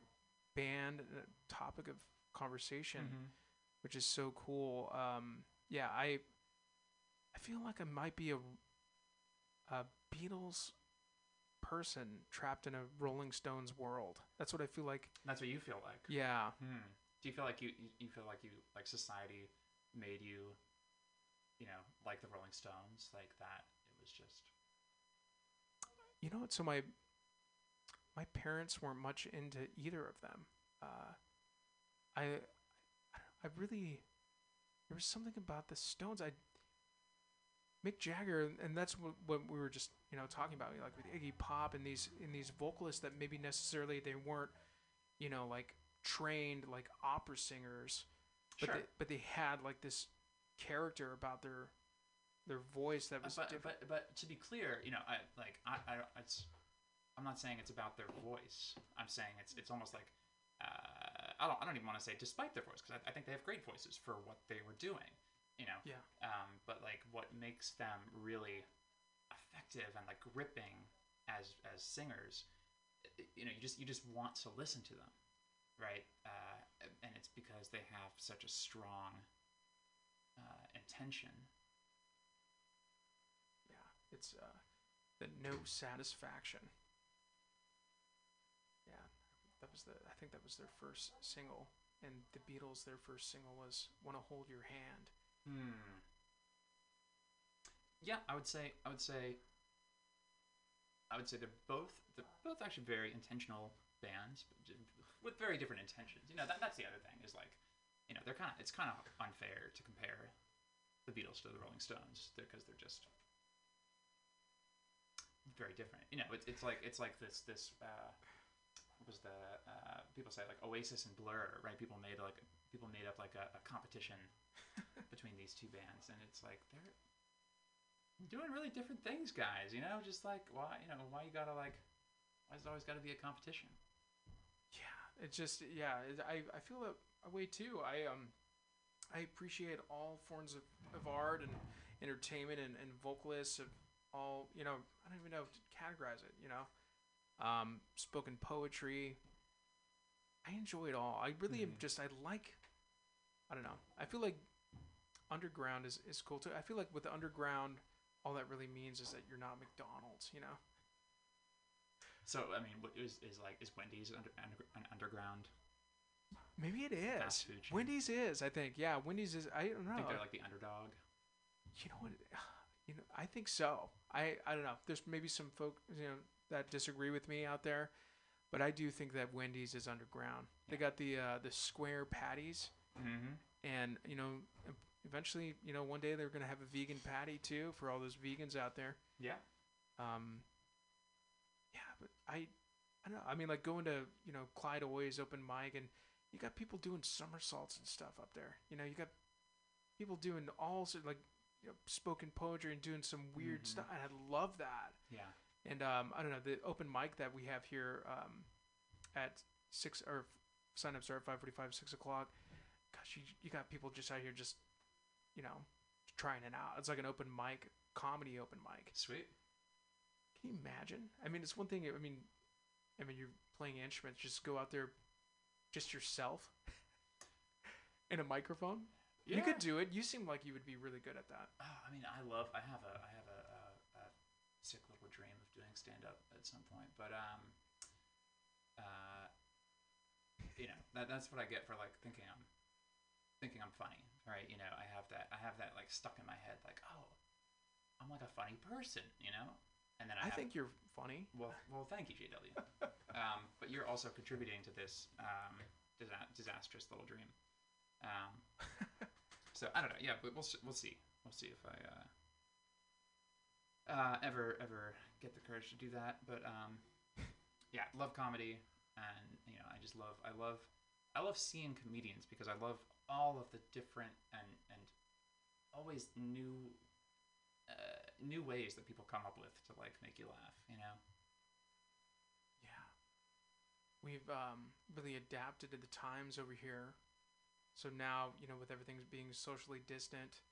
band, a topic of conversation. which is so cool. Um, yeah, I I feel like I might be a a Beatles person trapped in a Rolling Stones world. That's what I feel like. That's what you feel like. Yeah. Hmm. Do you feel like you you you feel like you like society made you, you know, like the Rolling Stones, like that? It was just. You know what? So my my parents weren't much into either of them. Uh, I I really there was something about the Stones. I Mick Jagger, and that's what, what we were just you know talking about, like with Iggy Pop and these and these vocalists that maybe necessarily they weren't, you know, like trained like opera singers, but Sure. they, but they had like this character about their their voice that Uh, was but, different. but but to be clear, you know, I like I, I it's I'm not saying it's about their voice. I'm saying it's it's almost like uh, I don't I don't even want to say despite their voice because I, I think they have great voices for what they were doing, you know. Yeah. Um, but like what makes them really effective and like gripping as as singers, you know, you just you just want to listen to them, right? Uh, and it's because they have such a strong uh, intention Yeah, it's uh, the no satisfaction. Yeah, that was the. I think that was their first single, and the Beatles. Their first single was "Want to Hold Your Hand." Hmm. Yeah, I would say I would say I would say they're both they're both actually very intentional bands, with very different intentions. You know, that, that's the other thing is like, you know, they're kind of it's kind of unfair to compare the Beatles to the Rolling Stones because they're just very different. You know, it's it's like it's like this this uh, what was the uh, people say like Oasis and Blur, right? People made like people made up like a, a competition between these two bands, and it's like they're doing really different things, guys. You know, just like why you know why you gotta like why it always got to be a competition? Yeah, it's just yeah. It, I I feel that way too. I um, I appreciate all forms of, of art and entertainment and, and vocalists of all you know. I don't even know how to categorize it. You know, um, spoken poetry. I enjoy it all. I really am Mhm. just I like. I don't know. I feel like underground is is cool too. I feel like with the underground, all that really means is that you're not McDonald's. You know. So I mean, what is is like is Wendy's under, under, an underground Maybe it is. fast food chain? Wendy's is, I think. Yeah, Wendy's is. I don't know. I think they're like the underdog. you know what? (sighs) You know, I think so. I I don't know. There's maybe some folk you know that disagree with me out there, but I do think that Wendy's is underground. They got the uh, the square patties, Mm-hmm. and you know, eventually, you know, one day they're gonna have a vegan patty too for all those vegans out there. Yeah. Um, yeah, but I, I don't know. I mean, like going to you know Clyde Oy's open mic, and you got people doing somersaults and stuff up there. You know, you got people doing all sort like you know, spoken poetry and doing some weird Mhm. stuff, and I love that. Yeah. And um, I don't know the open mic that we have here um, at six or signups are at five forty five, six o'clock. Gosh, you you got people just out here just, you know, trying it out. It's like an open mic, comedy open mic. Sweet. Can you imagine? I mean, it's one thing. I mean, I mean, you're playing instruments. Just go out there, just yourself, (laughs) in a microphone. Yeah. You could do it. You seem like you would be really good at that. Oh, I mean, I love. I have a. I have a, a, a sick little dream of doing stand up at some point, but um, uh, you know, that that's what I get for like thinking I'm, thinking I'm funny, right? You know, I have that. I have that like stuck in my head, like, oh, I'm like a funny person, you know. And then I, I have, think you're funny. Well, well, thank you, JW. (laughs) um, but you're also contributing to this um, disa- disastrous little dream. Um, (laughs) so I don't know. Yeah, but we'll we'll see. We'll see if I uh, uh, ever ever get the courage to do that. But um, yeah, love comedy, and you know, I just love I love I love seeing comedians because I love all of the different and and always new uh, new ways that people come up with to like make you laugh. You know. Yeah. We've um, really adapted to the times over here. So now, you know, with everything being socially distant,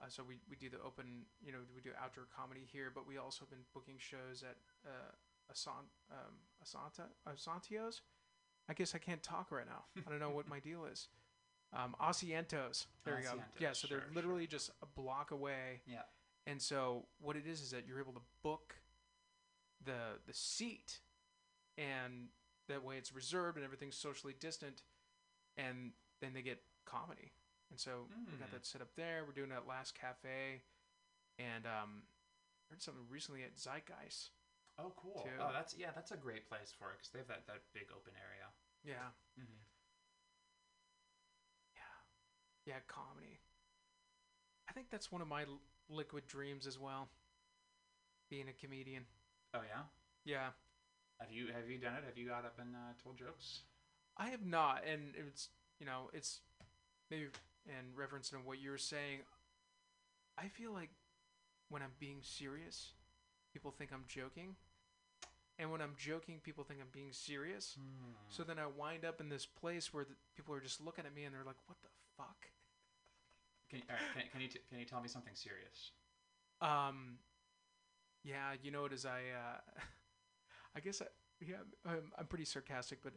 uh, so we, we do the open, you know, we do outdoor comedy here, but we also have been booking shows at uh, Asant, um, Asanta, Asantios. I guess I can't talk right now. I don't know what my deal is. Um, Asientos. There you go. Yeah, so sure, they're sure. literally just a block away. Yeah. And so what it is is that you're able to book the the seat and that way it's reserved and everything's socially distant and then they get comedy. And so we got Mm. that set up there. We're doing that Last Cafe and um heard something recently at Zeitgeist. Oh, cool. too. Oh, that's yeah, that's a great place for it because they have that, that big open area. Yeah. Mm-hmm. Yeah. Comedy. I think that's one of my l- liquid dreams as well. Being a comedian. Oh yeah. Yeah. Have you have you done it? Have you got up and uh, told jokes? I have not, and it's you know it's maybe in reference to what you were saying. I feel like when I'm being serious, people think I'm joking, and when I'm joking, people think I'm being serious. So then I wind up in this place where the, people are just looking at me and they're like, "What the fuck?" Can you, all right, can, can you t- can you tell me something serious? Um, yeah, you know what is I uh, (laughs) I guess I yeah I'm, I'm pretty sarcastic, but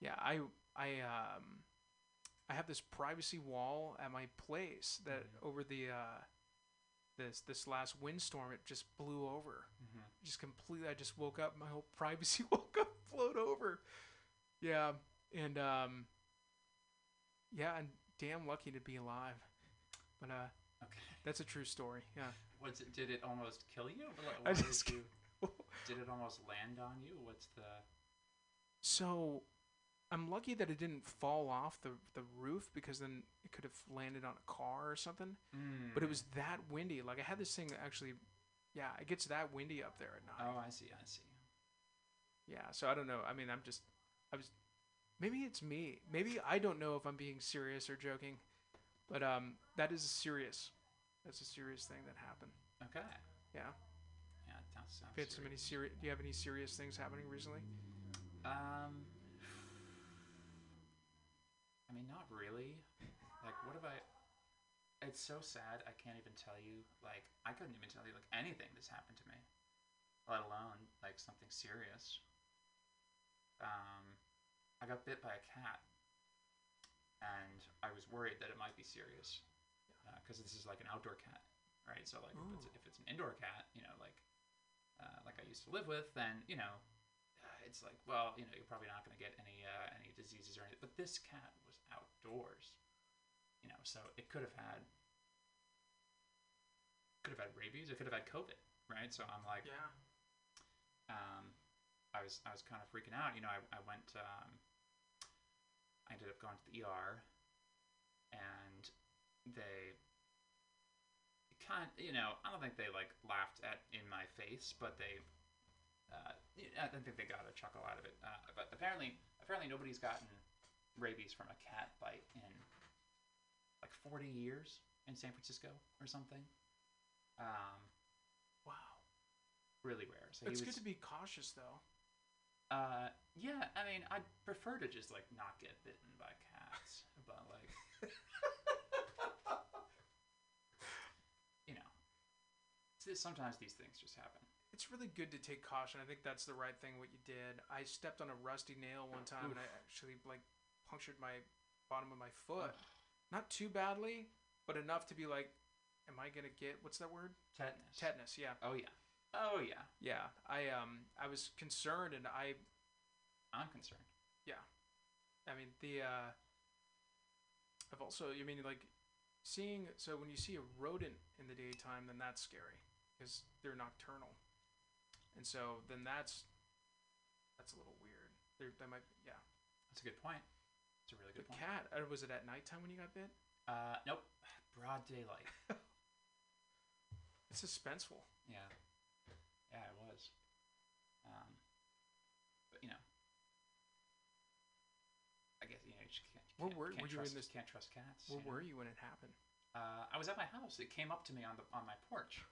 yeah I I um I have this privacy wall at my place that Mhm. over the uh this this last windstorm it just blew over Mm-hmm. just completely I just woke up my whole (laughs) privacy (laughs) woke up flowed over yeah and um yeah and damn lucky to be alive but uh Okay. that's a true story yeah What's it? Did it almost kill you? What, (laughs) I what did just- you? (laughs) Did it almost land on you? What's the? So, I'm lucky that it didn't fall off the the roof because then it could have landed on a car or something. But it Mm. was that windy. Like I had this thing that actually, yeah, it gets that windy up there at night. Oh, I see. I see. Yeah. So I don't know. I mean, I'm just, I was, maybe it's me. Maybe I don't know if I'm being serious or joking, but um, that is a serious. That's a serious thing that happened. Okay. Yeah. Yeah. It sounds. Have you had so many serious. serious? Do you have any serious things happening recently? Um, (sighs) I mean, not really. Like, what have I? It's so sad. I can't even tell you. Like, I couldn't even tell you like anything that's happened to me, let alone like something serious. Um, I got bit by a cat, and I was worried that it might be serious, because this is like an outdoor cat, right? So like, if it's, if it's an indoor cat, you know, like, uh, like I used to live with, then you know, uh, it's like, well, you know, you're probably not going to get any uh, any diseases or anything. But this cat was outdoors, you know, so it could have had could have had rabies. It could have had COVID, right? So I'm like, Yeah. um, I was I was kind of freaking out. You know, I I went. Um, I ended up going to the ER, and they kind of, you know I don't think they like laughed at in my face, but they uh, I don't think they got a chuckle out of it. Uh, but apparently apparently nobody's gotten rabies from a cat bite in like 40 years in San Francisco or something. Um, Wow. really rare. So It's he good to be cautious though. Uh, yeah, I mean, I'd prefer to just like not get bitten by cats, but like, you know, sometimes these things just happen. It's really good to take caution. I think that's the right thing. What you did. I stepped on a rusty nail one time, and I actually like punctured my bottom of my foot. Not too badly, but enough to be like, "Am I gonna get what's that word? Tetanus. Tetanus." Yeah, Oh yeah. Oh yeah. yeah. I um I was concerned, and I I'm concerned. Yeah, I mean the uh I've also I mean like seeing so when you see a rodent in the daytime then that's scary because they're nocturnal. And so then that's that's a little weird. There that might be, yeah. That's a good point. It's a really The good point. cat Or was it at nighttime when you got bit? Uh, nope. Broad daylight. (laughs) It's suspenseful. Yeah. Yeah, it was. Um, but you know, I guess you know you just can't. Where can't, were- can't were you in trust, this- Can't trust cats. Where you know? were you when it happened? Uh, I was at my house. It came up to me on the on my porch.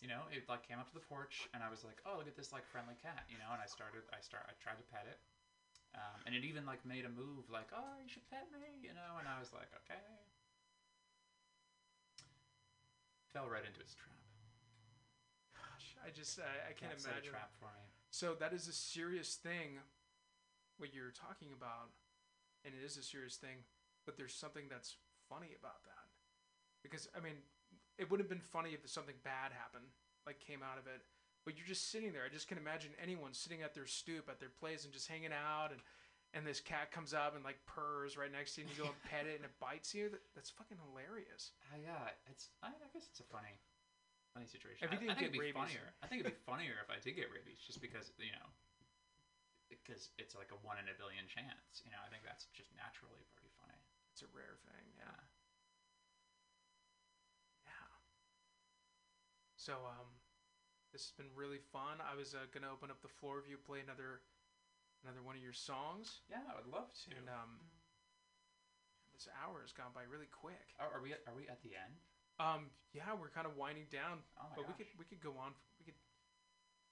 You know, it like came up to the porch, and I was like, "Oh, look at this like friendly cat," you know. And I started, I start, I tried to pet it, um, and it even like made a move, like, "Oh, you should pet me," you know. And I was like, "Okay." Fell right into its trap. Gosh, I just I, I can't Cat set a imagine. trap for me. So that is a serious thing, what you're talking about, and it is a serious thing. But there's something that's funny about that, because I mean, it would have been funny if something bad happened, like came out of it. But you're just sitting there. I just can imagine anyone sitting at their stoop at their place and just hanging out, and and this cat comes up and like purrs right next to you, and you go and pet it, and it bites you. That, that's fucking hilarious. Uh, yeah, it's. I, I guess it's a funny, funny situation. If you I, I think get it'd be rabies- funnier. I think it'd be funnier if I did get rabies, just because you know, because it's like a one in a billion chance. You know, I think that's just naturally pretty funny. It's a rare thing. Yeah. Yeah. Yeah. So um, this has been really fun. I was uh, gonna open up the floor if you play another, another one of your songs, Yeah, I would love to. and um, this hour has gone by really quick. are, are we? At, are we at the end? Um, yeah, we're kind of winding down, Oh but we could we could go on. We could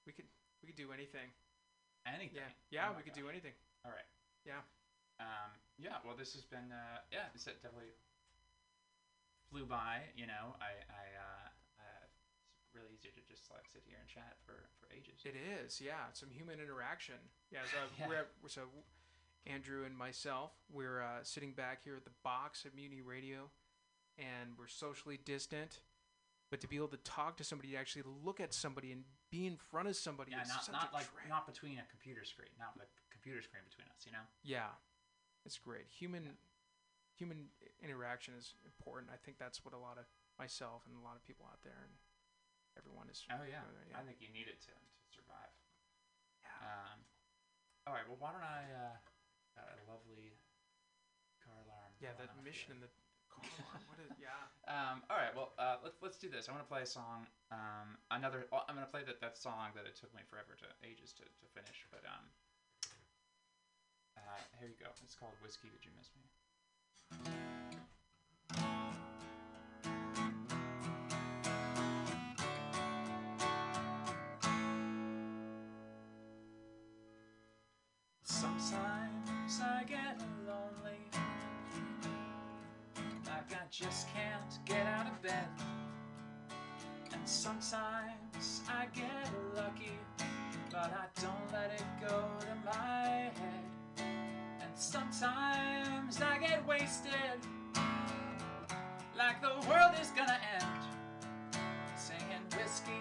we could we could do anything. Anything. Yeah, yeah, Oh we could gosh. do anything. All right. Yeah. Um. Yeah. Well, this has been. Uh. Yeah. This definitely flew by. You know. I. I. Uh. uh it's really easy to just like sit here and chat for for ages. It is, yeah. Some human interaction. Yeah. So (laughs) Yeah. we're so Andrew and myself, we're uh, sitting back here at the box at Mutiny Radio, and we're socially distant. But to be able to talk to somebody, to actually look at somebody and be in front of somebody, Yeah, is not not like treat. not between a computer screen, not the computer screen between us. You know. Yeah, it's great. Human human interaction is important. I think that's what a lot of myself and a lot of people out there and everyone is. Oh yeah. uh, yeah. I think you need it to to survive. yeah. Um. All right. Well, why don't I? Uh, got a lovely car alarm. yeah, that mission in the car alarm. What Yeah. Um, all right, well, uh, let's let's do this. I want to play a song. Um, another. Well, I'm gonna play that, that song that it took me forever to ages to, to finish. But um, uh, here you go. It's called "Whiskey." Did you miss me? Sometimes I get just can't get out of bed. And sometimes I get lucky, but I don't let it go to my head. And sometimes I get wasted, like the world is gonna end. Singing whiskey,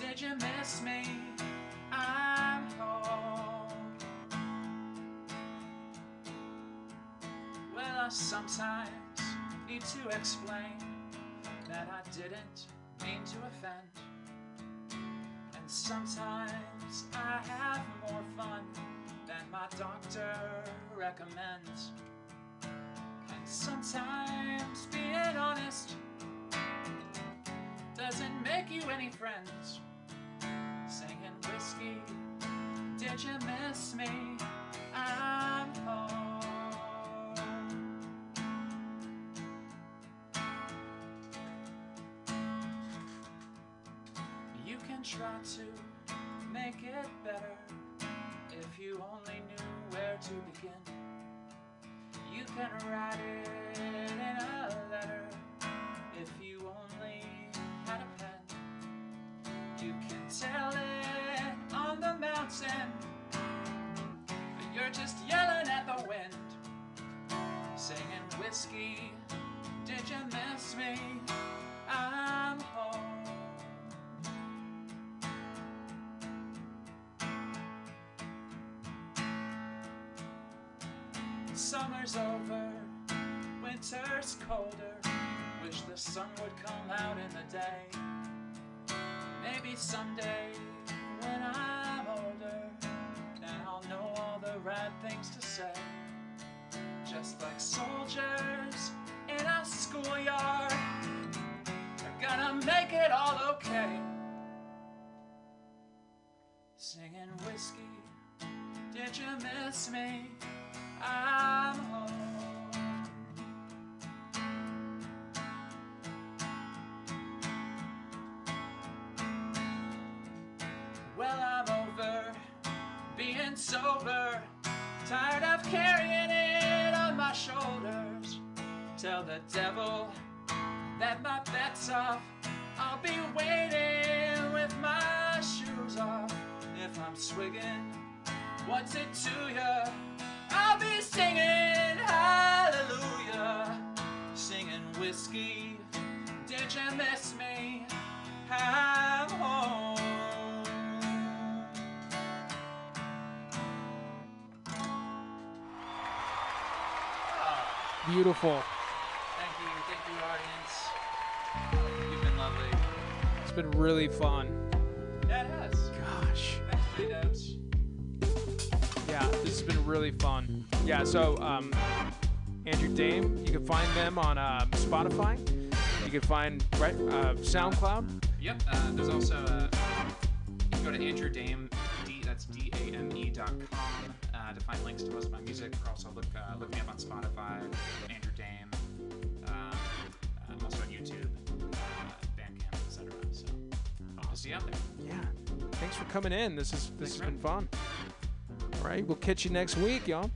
did you miss me? I'm home. Well, I sometimes need to explain that I didn't mean to offend. And sometimes I have more fun than my doctor recommends. And sometimes being honest doesn't make you any friends. Singing whiskey, did you miss me? I'm home. try to make it better. If you only knew where to begin You can write it in a letter. If you only had a pen You can tell it on the mountain. But you're just yelling at the wind Singing whiskey, did you miss me? I'm home. Summer's over, winter's colder. Wish the sun would come out in the day. Maybe someday when I'm older, then I'll know all the right things to say. Just like soldiers in a schoolyard are gonna make it all okay. Singing whiskey, did you miss me? I'm home. Well, I'm over being sober, tired of carrying it on my shoulders. Tell the devil that my bet's off. I'll be waiting with my shoes off. If I'm swigging, what's it to ya? I'll be singing hallelujah, singing whiskey. Did you miss me? I'm home. Beautiful. Thank you, thank you, audience. You've been lovely. It's been really fun. Been really fun. Yeah, so um, Andrew Dame, you can find them on uh, Spotify. You can find right uh, SoundCloud. Yep. Uh, there's also uh, you can go to Andrew Dame, D, that's D A M E dot com uh, to find links to most of my music. Or also look uh, look me up on Spotify, Andrew Dame. Um, I'm also on YouTube, uh, Bandcamp, etc. So hope to see you out there. Yeah. Thanks for coming in. This is this Thanks, has been fun. All right, we'll catch you next week, y'all.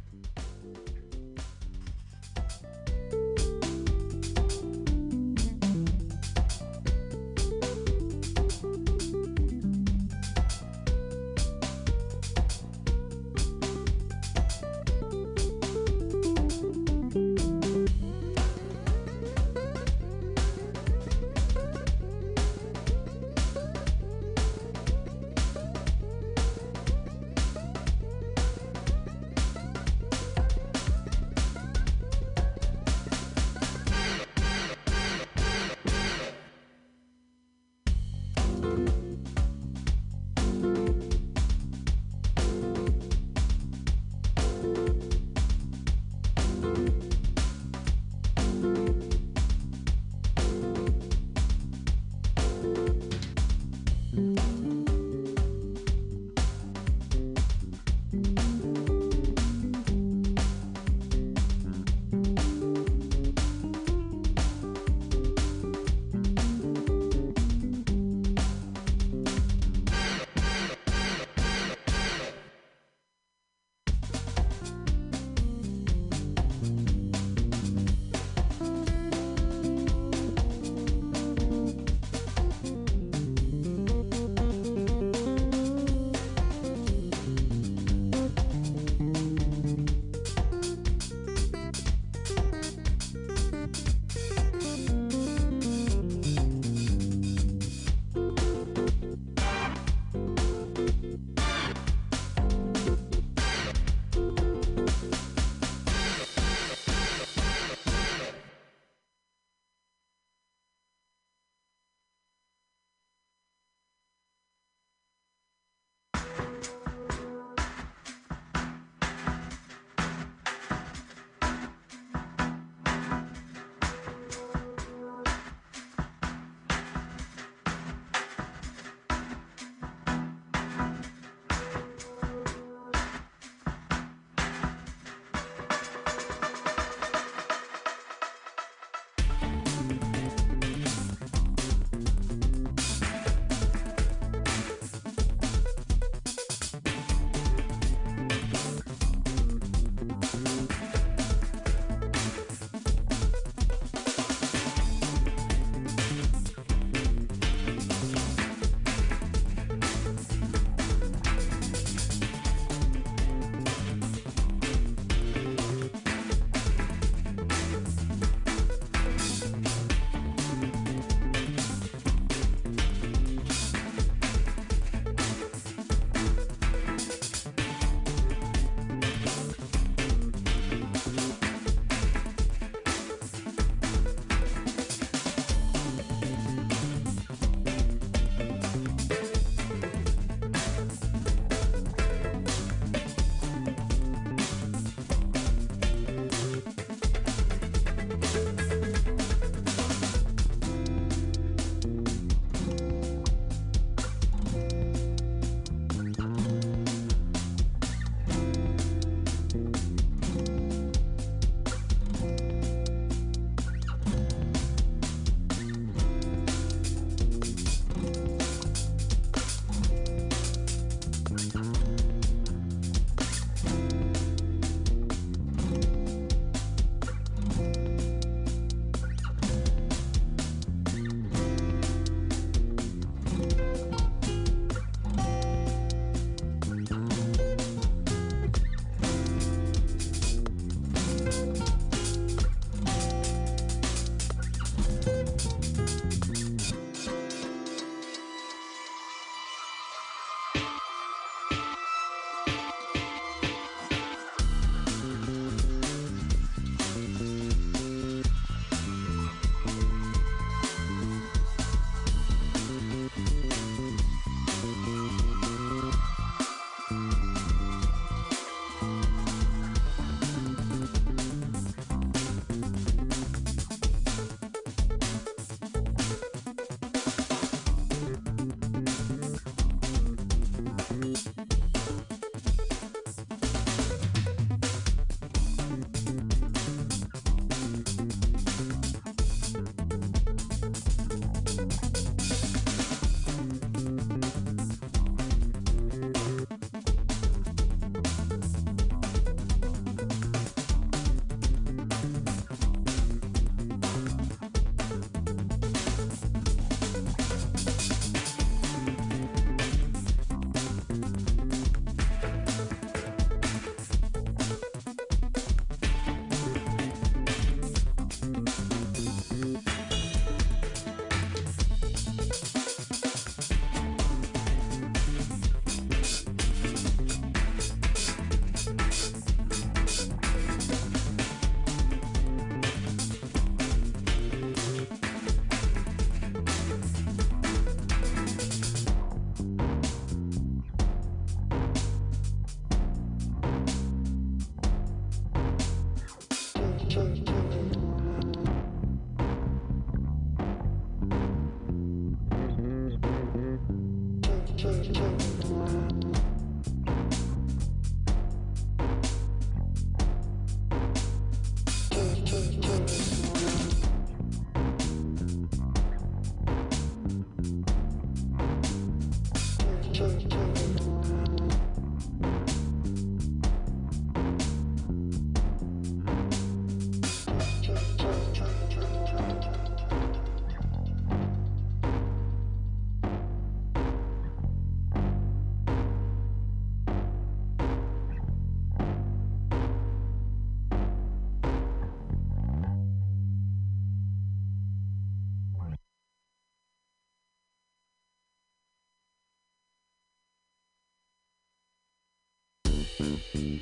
Mm-hmm.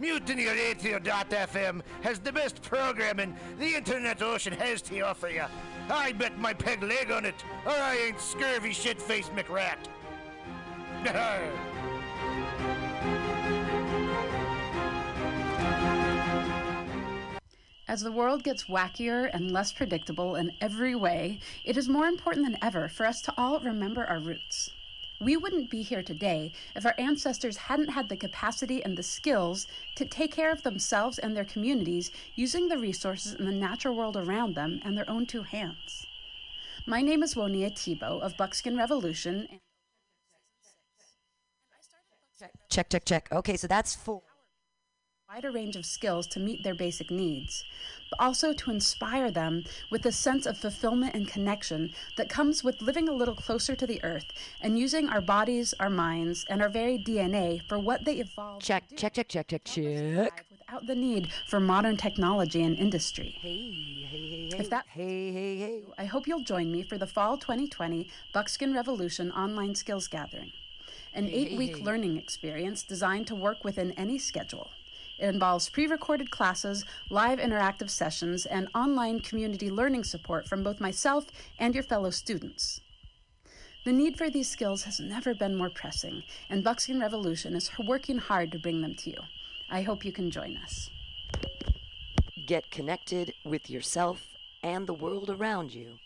MutinyRadio.fm has the best programming the internet ocean has to offer you. I bet my peg leg on it, or I ain't scurvy shit-faced McRat. As the world gets wackier and less predictable in every way, it is more important than ever for us to all remember our roots. We wouldn't be here today if our ancestors hadn't had the capacity and the skills to take care of themselves and their communities using the resources in the natural world around them and their own two hands. My name is Wonia Tebow of Buckskin Revolution. Check, check, check. Okay, so that's four. Wider range of skills to meet their basic needs, but also to inspire them with a sense of fulfillment and connection that comes with living a little closer to the earth and using our bodies, our minds, and our very DNA for what they evolved to Check, do, check, check, check, check, check. without the need for modern technology and industry. Hey, hey, hey, hey. If that- hey, hey, hey. I hope you'll join me for the Fall 2020 Buckskin Revolution online skills gathering, an Hey, eight hey, week hey. learning experience designed to work within any schedule. It involves pre recorded classes, live interactive sessions, and online community learning support from both myself and your fellow students. The need for these skills has never been more pressing, and Buckskin Revolution is working hard to bring them to you. I hope you can join us. Get connected with yourself and the world around you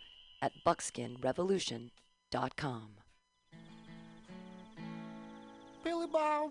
at buckskinrevolution.com. Billy Bob,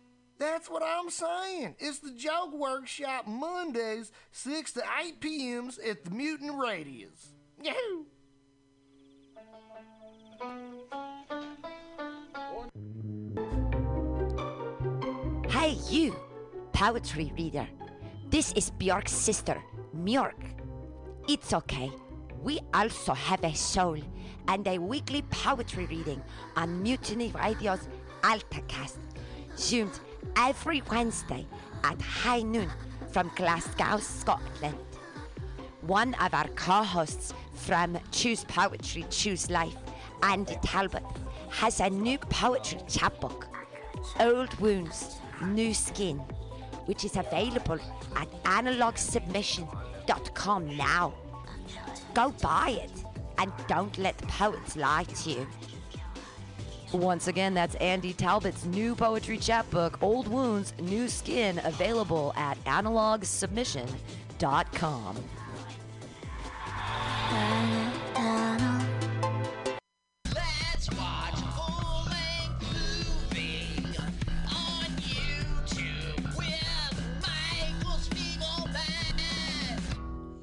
That's what I'm saying. It's the Joke Workshop Mondays, 6 to 8 p.m.s at the Mutant Radius. Yahoo! Hey, you, poetry reader. This is Bjork's sister, Mjork. It's okay. We also have a soul and a weekly poetry reading on Mutiny Radio's AltaCast, zoomed every Wednesday at high noon from Glasgow, Scotland. One of our co hosts from Choose Poetry, Choose Life, Andy Talbot, has a new poetry chapbook, Old Wounds, New Skin, which is available at analogsubmission.com now. Go buy it and don't let the poets lie to you. Once again, that's Andy Talbot's new poetry chapbook, Old Wounds, New Skin, available at analogsubmission.com.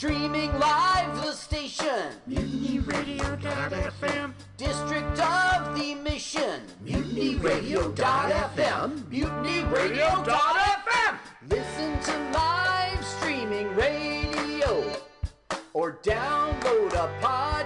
Streaming live the station. MutinyRadio.fm. District of the Mission. MutinyRadio.fm. MutinyRadio.fm. Listen to live streaming radio or download a podcast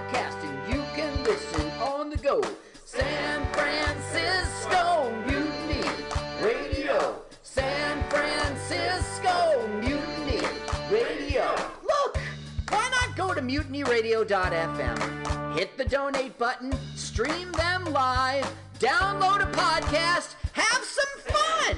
mutinyradio.fm? Hit the donate button, stream them live, download a podcast, have some fun.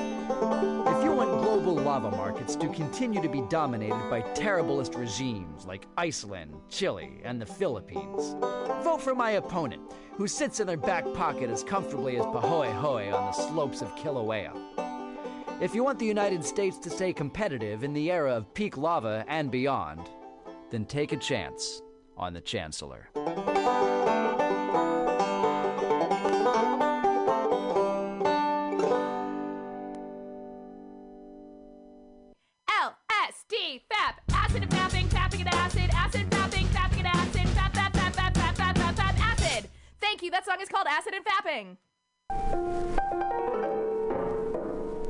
Global lava markets to continue to be dominated by terriblest regimes like Iceland, Chile, and the Philippines, vote for my opponent, who sits in their back pocket as comfortably as Pahoehoe on the slopes of Kilauea. If you want the United States to stay competitive in the era of peak lava and beyond, then take a chance on the Chancellor. Fapping.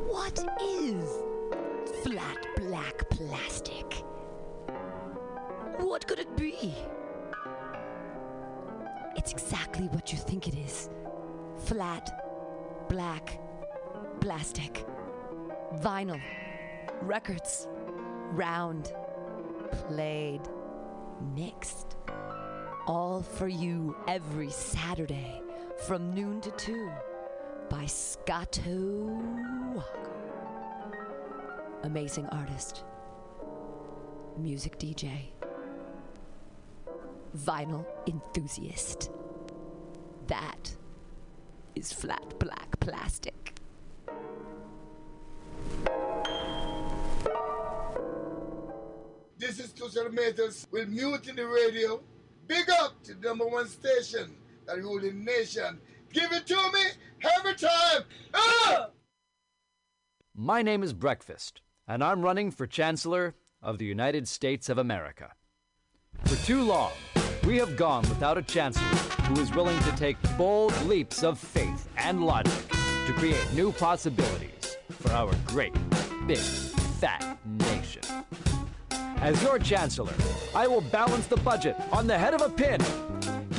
What is flat black plastic? What could it be? It's exactly what you think it is flat, black, plastic, vinyl, records, round, played, mixed. All for you every Saturday from noon to 2 by Scotto Walker. Amazing artist, music DJ, vinyl enthusiast. That is flat black plastic. This is Tushar Matters with Mutiny Radio. Big up to the number one station rule nation. Give it to me every time. Ah! My name is Breakfast, and I'm running for Chancellor of the United States of America. For too long, we have gone without a Chancellor who is willing to take bold leaps of faith and logic to create new possibilities for our great, big, fat nation. As your Chancellor, I will balance the budget on the head of a pin,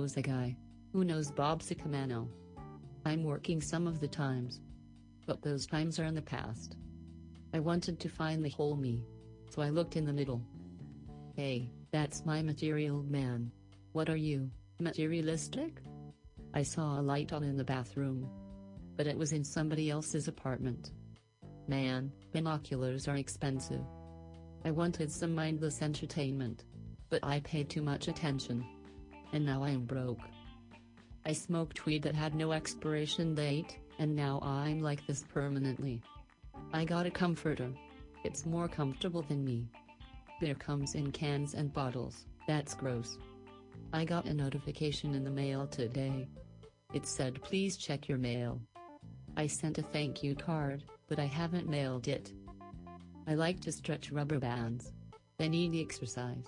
Knows a guy who knows Bob Sacamano. I'm working some of the times, but those times are in the past. I wanted to find the whole me, so I looked in the middle. Hey, that's my material man. What are you, materialistic? I saw a light on in the bathroom, but it was in somebody else's apartment. Man, binoculars are expensive. I wanted some mindless entertainment, but I paid too much attention. And now I am broke. I smoked weed that had no expiration date, and now I'm like this permanently. I got a comforter. It's more comfortable than me. Beer comes in cans and bottles, that's gross. I got a notification in the mail today. It said please check your mail. I sent a thank you card, but I haven't mailed it. I like to stretch rubber bands. They need exercise.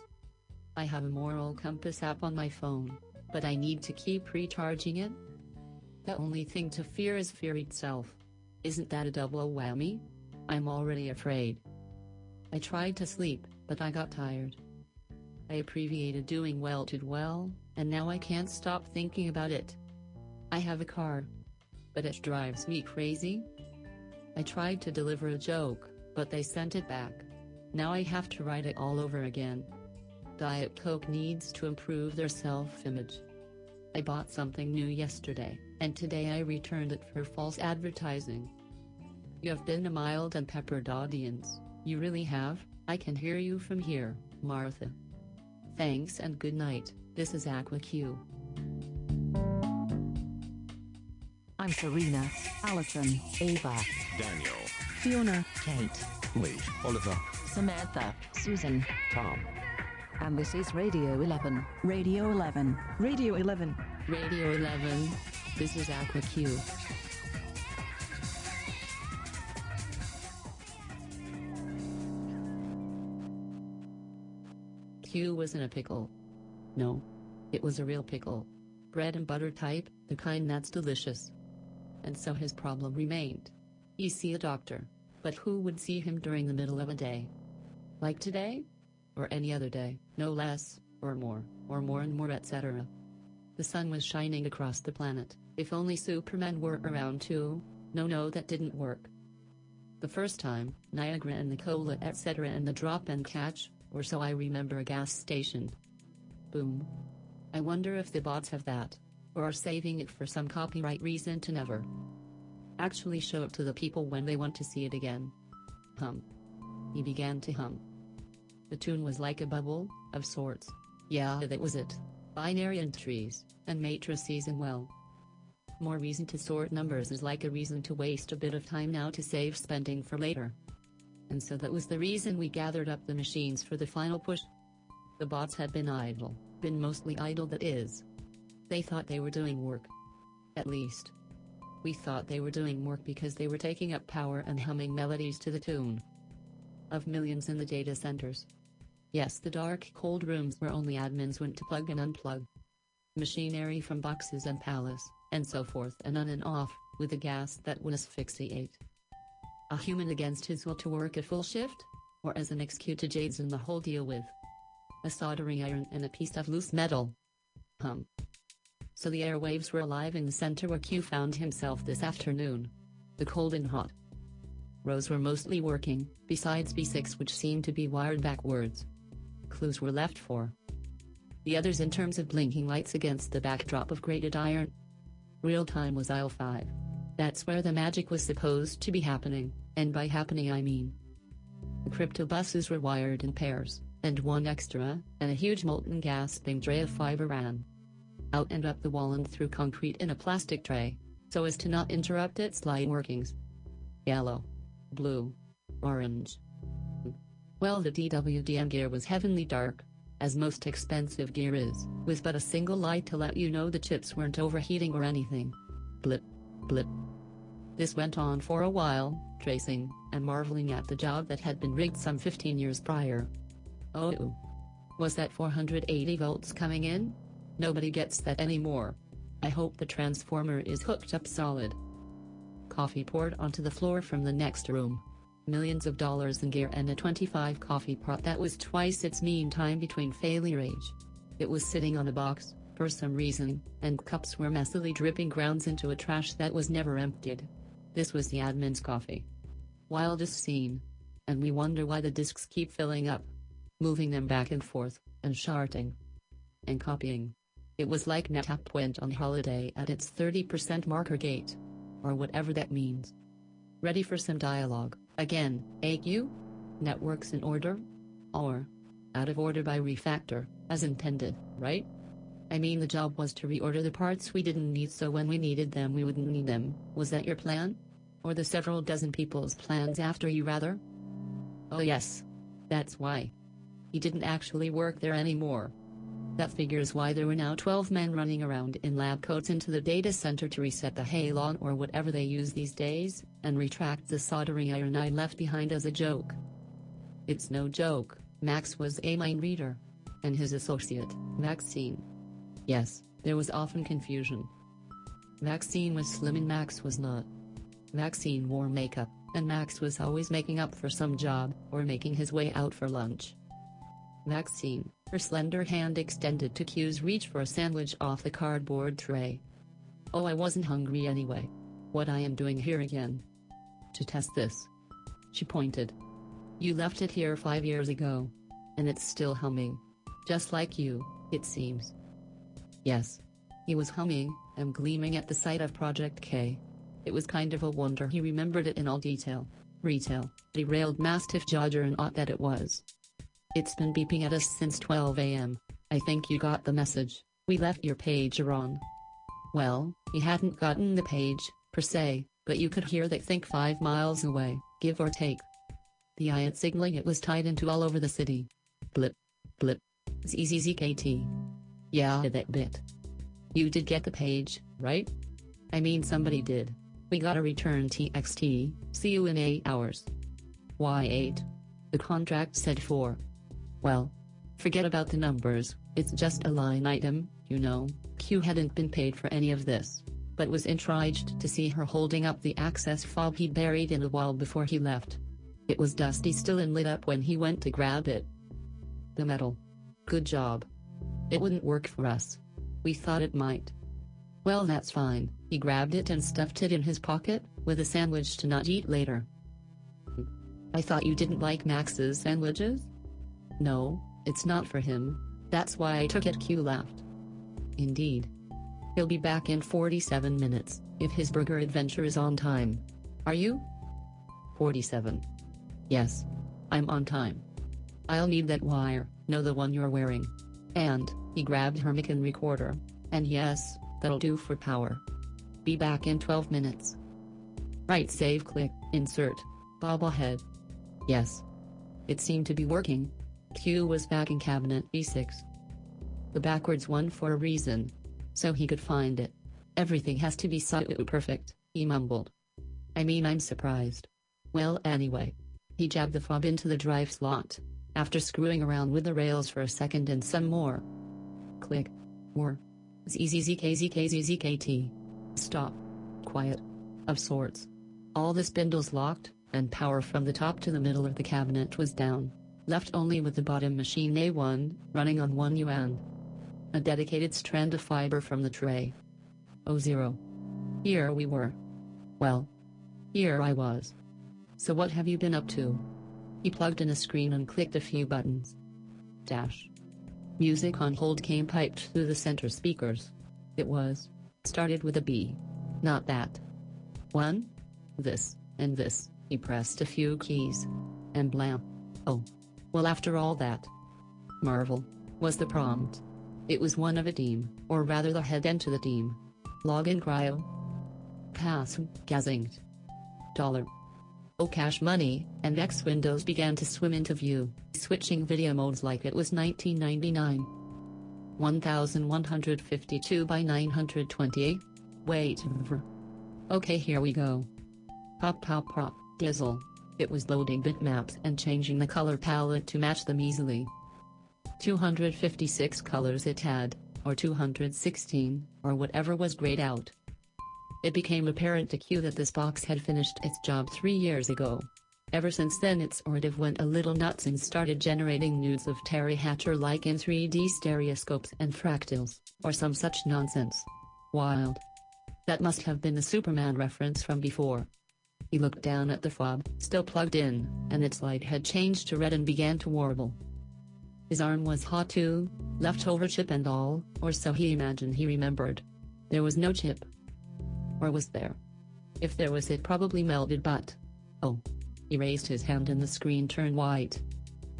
I have a moral compass app on my phone, but I need to keep recharging it. The only thing to fear is fear itself. Isn't that a double whammy? I'm already afraid. I tried to sleep, but I got tired. I abbreviated doing well to well, and now I can't stop thinking about it. I have a car, but it drives me crazy. I tried to deliver a joke, but they sent it back. Now I have to write it all over again. Diet Coke needs to improve their self image. I bought something new yesterday, and today I returned it for false advertising. You have been a mild and peppered audience, you really have, I can hear you from here, Martha. Thanks and good night, this is Aqua Q. I'm Serena, Allison, Ava, Daniel, Fiona, Kate, Lee, Oliver, Samantha, Susan, Tom. And this is Radio 11. Radio 11. Radio 11. Radio 11, this is Aqua Q. Q was in a pickle. No. It was a real pickle. Bread and butter type, the kind that's delicious. And so his problem remained. He see a doctor. But who would see him during the middle of a day? Like today? Or any other day, no less, or more, or more and more, etc. The sun was shining across the planet. If only Superman were around too. No, no, that didn't work. The first time, Niagara and the cola, etc., and the drop and catch, or so I remember a gas station. Boom. I wonder if the bots have that, or are saving it for some copyright reason to never actually show it to the people when they want to see it again. Hum. He began to hum. The tune was like a bubble, of sorts. Yeah, that was it. Binary entries, and matrices and well. More reason to sort numbers is like a reason to waste a bit of time now to save spending for later. And so that was the reason we gathered up the machines for the final push. The bots had been idle, been mostly idle that is. They thought they were doing work. At least. We thought they were doing work because they were taking up power and humming melodies to the tune of millions in the data centers. Yes, the dark, cold rooms where only admins went to plug and unplug machinery from boxes and palace, and so forth, and on and off, with a gas that would asphyxiate a human against his will to work a full shift? Or as an executed jades in the whole deal with a soldering iron and a piece of loose metal? Hum. So the airwaves were alive in the center where Q found himself this afternoon. The cold and hot rows were mostly working, besides B6 which seemed to be wired backwards. Clues were left for the others in terms of blinking lights against the backdrop of grated iron. Real time was aisle 5. That's where the magic was supposed to be happening, and by happening I mean the crypto buses were wired in pairs, and one extra, and a huge molten gas beam tray of fiber ran out and up the wall and through concrete in a plastic tray, so as to not interrupt its light workings. Yellow, blue, Orange. Well, the DWDM gear was heavenly dark, as most expensive gear is, with but a single light to let you know the chips weren't overheating or anything. Blip, blip. This went on for a while, tracing and marveling at the job that had been rigged some 15 years prior. Oh. Was that 480 volts coming in? Nobody gets that anymore. I hope the transformer is hooked up solid. Coffee poured onto the floor from the next room. Millions of dollars in gear and a 25 coffee pot that was twice its mean time between failure age. It was sitting on a box, for some reason, and cups were messily dripping grounds into a trash that was never emptied. This was the admin's coffee. Wildest scene. And we wonder why the discs keep filling up. Moving them back and forth, and charting. And copying. It was like NetApp went on holiday at its 30% marker gate. Or whatever that means. Ready for some dialogue, again, AQ? Networks in order? Or out of order by refactor, as intended, right? I mean the job was to reorder the parts we didn't need so when we needed them we wouldn't need them, was that your plan? Or the several dozen people's plans after you rather? Oh yes. That's why. He didn't actually work there anymore. That figures why there were now 12 men running around in lab coats into the data center to reset the halon or whatever they use these days, and retract the soldering iron I left behind as a joke. It's no joke, Max was a mind reader. And his associate, Maxine. Yes, there was often confusion. Maxine was slim and Max was not. Maxine wore makeup, and Max was always making up for some job, or making his way out for lunch. Maxine, her slender hand extended to Q's reach for a sandwich off the cardboard tray. Oh, I wasn't hungry anyway. What I am doing here again? To test this. She pointed. You left it here five years ago. And it's still humming. Just like you, it seems. Yes. He was humming, and gleaming at the sight of Project K. It was kind of a wonder he remembered it in all detail. Retail, derailed Mastiff Jodger and ought that it was. It's been beeping at us since 12 a.m. I think you got the message. We left your pager on. Well, he hadn't gotten the page, per se, but you could hear that think five miles away, give or take. The ion signaling it was tied into all over the city. Blip, blip, ZZZKT. Yeah, that bit. You did get the page, right? I mean somebody did. We gotta return TXT, see you in 8 hours. Why 8? The contract said 4. Well, forget about the numbers, it's just a line item, you know. Q hadn't been paid for any of this, but was intrigued to see her holding up the access fob he'd buried in a wall before he left. It was dusty still and lit up when he went to grab it. The metal. Good job. It wouldn't work for us. We thought it might. Well, that's fine. He grabbed it and stuffed it in his pocket, with a sandwich to not eat later. I thought you didn't like Max's sandwiches? No, it's not for him. That's why I took it. Q laughed. Indeed. He'll be back in 47 minutes, if his burger adventure is on time. Are you? 47. Yes. I'm on time. I'll need that wire, no the one you're wearing. And, he grabbed her mic and recorder. And yes, that'll do for power. Be back in 12 minutes. Right save click, insert, bobblehead. Yes. It seemed to be working. Q was back in cabinet B6. The backwards one for a reason. So he could find it. Everything has to be so perfect, he mumbled. I mean I'm surprised. Well anyway. He jabbed the fob into the drive slot, after screwing around with the rails for a second and some more. Click. More. ZZZKZKZZKT. Stop. Quiet. Of sorts. All the spindles locked, and power from the top to the middle of the cabinet was down, left only with the bottom machine A1, running on 1 yuan. A dedicated strand of fiber from the tray. Oh zero. Here we were. Well. Here I was. So what have you been up to? He plugged in a screen and clicked a few buttons. Dash. Music on hold came piped through the center speakers. It was. Started with a B. Not that. One. This, and this. He pressed a few keys. And blam. Oh. Well after all that. Marvel. Was the prompt. It was one of a team, or rather the head end to the team. Login cryo. Pass. Gazingt. Dollar. O Cash Money, and X windows began to swim into view, switching video modes like it was 1999. 1152 by 928? Wait. Okay, here we go. Pop pop pop, dizzle. It was loading bitmaps and changing the color palette to match them easily. 256 colors it had, or 216, or whatever was grayed out. It became apparent to Q that this box had finished its job three years ago. Ever since then its ordiv went a little nuts and started generating nudes of Teri Hatcher like in 3D stereoscopes and fractals, or some such nonsense. Wild. That must have been the Superman reference from before. He looked down at the fob, still plugged in, and its light had changed to red and began to warble. His arm was hot too, leftover chip and all, or so he imagined he remembered. There was no chip. Or was there? If there was it probably melted but... Oh. He raised his hand and the screen turned white.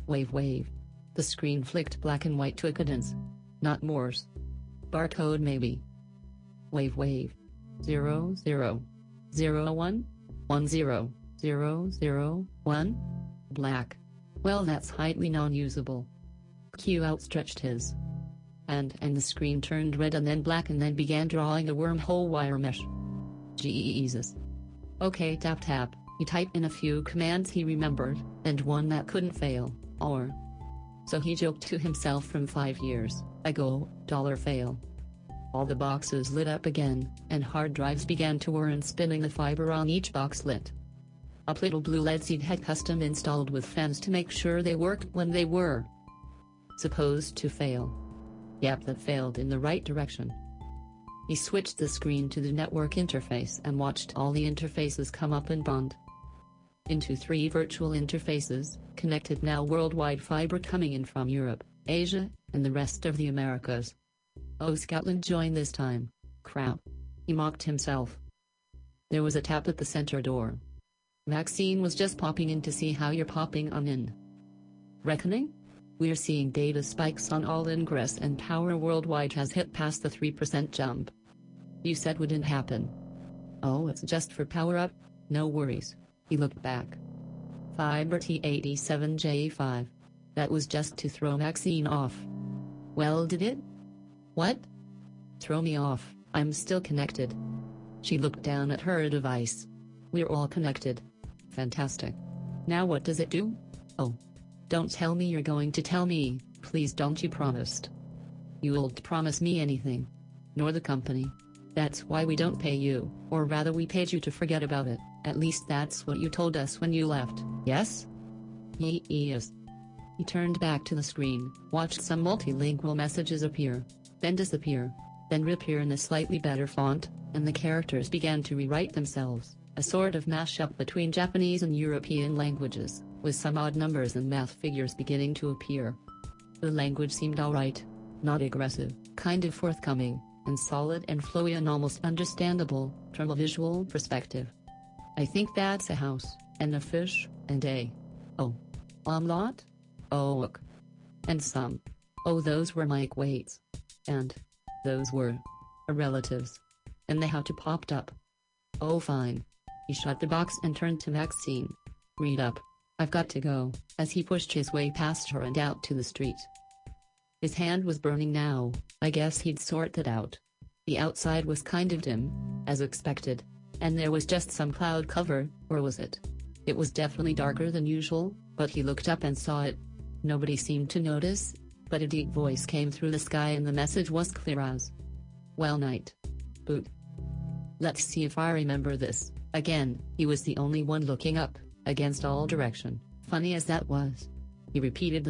Wave wave. The screen flicked black and white to a cadence. Not Morse. Barcode maybe. Wave wave. Zero zero. Zero one. One zero. Zero zero one. Black. Well that's highly non-usable. Q outstretched his hand and the screen turned red and then black and then began drawing a wormhole wire mesh. Jesus. Okay tap tap, he typed in a few commands he remembered, and one that couldn't fail, or. So he joked to himself from five years ago, dollar fail. All the boxes lit up again, and hard drives began to whir and spinning the fiber on each box lit. A little blue LED seed had custom installed with fans to make sure they worked when they were supposed to fail. Yep, that failed in the right direction. He switched the screen to the network interface and watched all the interfaces come up and bond into three virtual interfaces, connected now worldwide fiber coming in from Europe, Asia, and the rest of the Americas. Oh, Scotland joined this time. Crap. He mocked himself. There was a tap at the center door. Maxine was just popping in to see how you're popping on in. Reckoning? We're seeing data spikes on all ingress and power worldwide has hit past the 3% jump. You said wouldn't happen. Oh, it's just for power up? No worries. He looked back. Fiber T87J5. That was just to throw Maxine off. Well, did it? What? Throw me off, I'm still connected. She looked down at her device. We're all connected. Fantastic. Now what does it do? Oh. Don't tell me you're going to tell me, please don't you promised. You won't promise me anything. Nor the company. That's why we don't pay you, or rather we paid you to forget about it, at least that's what you told us when you left, yes? He is. He turned back to the screen, watched some multilingual messages appear, then disappear, then reappear in a slightly better font, and the characters began to rewrite themselves, a sort of mashup between Japanese and European languages, with some odd numbers and math figures beginning to appear. The language seemed alright. Not aggressive, kind of forthcoming, and solid and flowy and almost understandable, from a visual perspective. I think that's a house, and a fish, and a. Oh. Omelette? Oh, look. And some. Oh, those were Mike Waits. And. Those were. Relatives. And they had to popped up. Oh, fine. He shut the box and turned to Maxine. Read up. I've got to go, as he pushed his way past her and out to the street. His hand was burning now, I guess he'd sort that out. The outside was kind of dim, as expected, and there was just some cloud cover, or was it? It was definitely darker than usual, but he looked up and saw it. Nobody seemed to notice, but a deep voice came through the sky and the message was clear as. Well night. Boot. Let's see if I remember this. Again, he was the only one looking up, against all direction, funny as that was. He repeated the